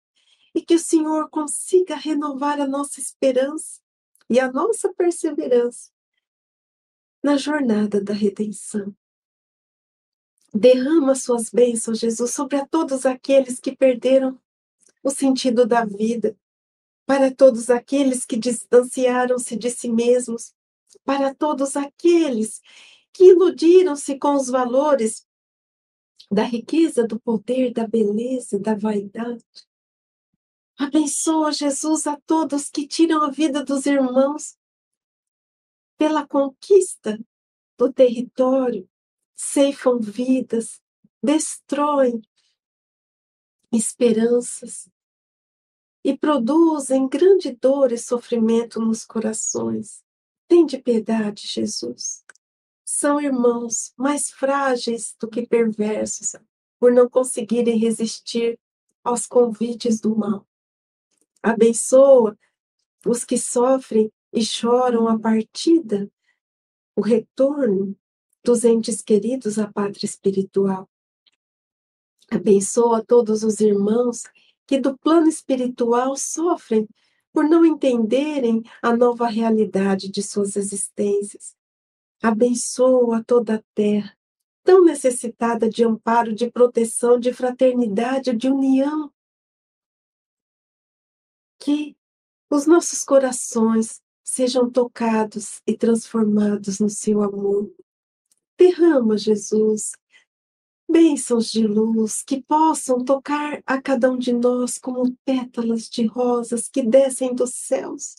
E que o Senhor consiga renovar a nossa esperança e a nossa perseverança na jornada da redenção. Derrama suas bênçãos, Jesus, sobre a todos aqueles que perderam o sentido da vida, para todos aqueles que distanciaram-se de si mesmos, para todos aqueles que iludiram-se com os valores da riqueza, do poder, da beleza, da vaidade. Abençoa, Jesus, a todos que tiram a vida dos irmãos pela conquista do território, ceifam vidas, destroem esperanças e produzem grande dor e sofrimento nos corações. Tende piedade, Jesus. São irmãos mais frágeis do que perversos, por não conseguirem resistir aos convites do mal. Abençoa os que sofrem e choram a partida, o retorno dos entes queridos à pátria espiritual. Abençoa todos os irmãos que do plano espiritual sofrem por não entenderem a nova realidade de suas existências. Abençoa toda a terra, tão necessitada de amparo, de proteção, de fraternidade, de união. Que os nossos corações sejam tocados e transformados no seu amor. Derrama, Jesus, bênçãos de luz que possam tocar a cada um de nós como pétalas de rosas que descem dos céus,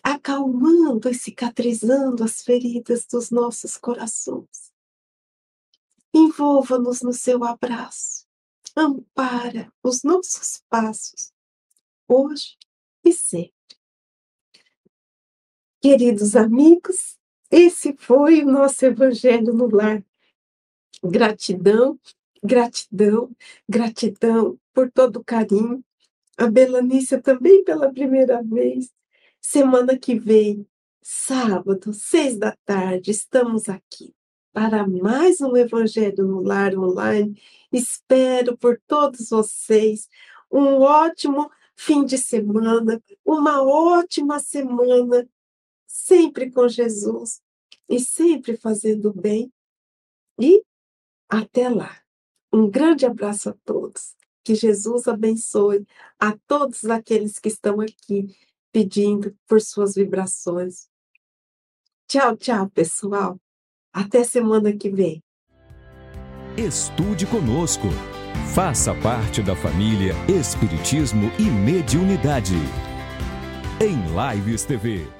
acalmando e cicatrizando as feridas dos nossos corações. Envolva-nos no seu abraço, ampara os nossos passos, hoje e sempre. Queridos amigos, esse foi o nosso Evangelho no Lar Gratidão, gratidão, gratidão por todo o carinho. A Belanícia também pela primeira vez. Semana que vem, sábado, seis da tarde, estamos aqui para mais um Evangelho no Lar Online. Espero por todos vocês um ótimo fim de semana, uma ótima semana, sempre com Jesus e sempre fazendo bem. E até lá. Um grande abraço a todos. Que Jesus abençoe a todos aqueles que estão aqui pedindo por suas vibrações. Tchau, tchau, pessoal. Até semana que vem. Estude conosco. Faça parte da família Espiritismo e Mediunidade. Em Lives TV.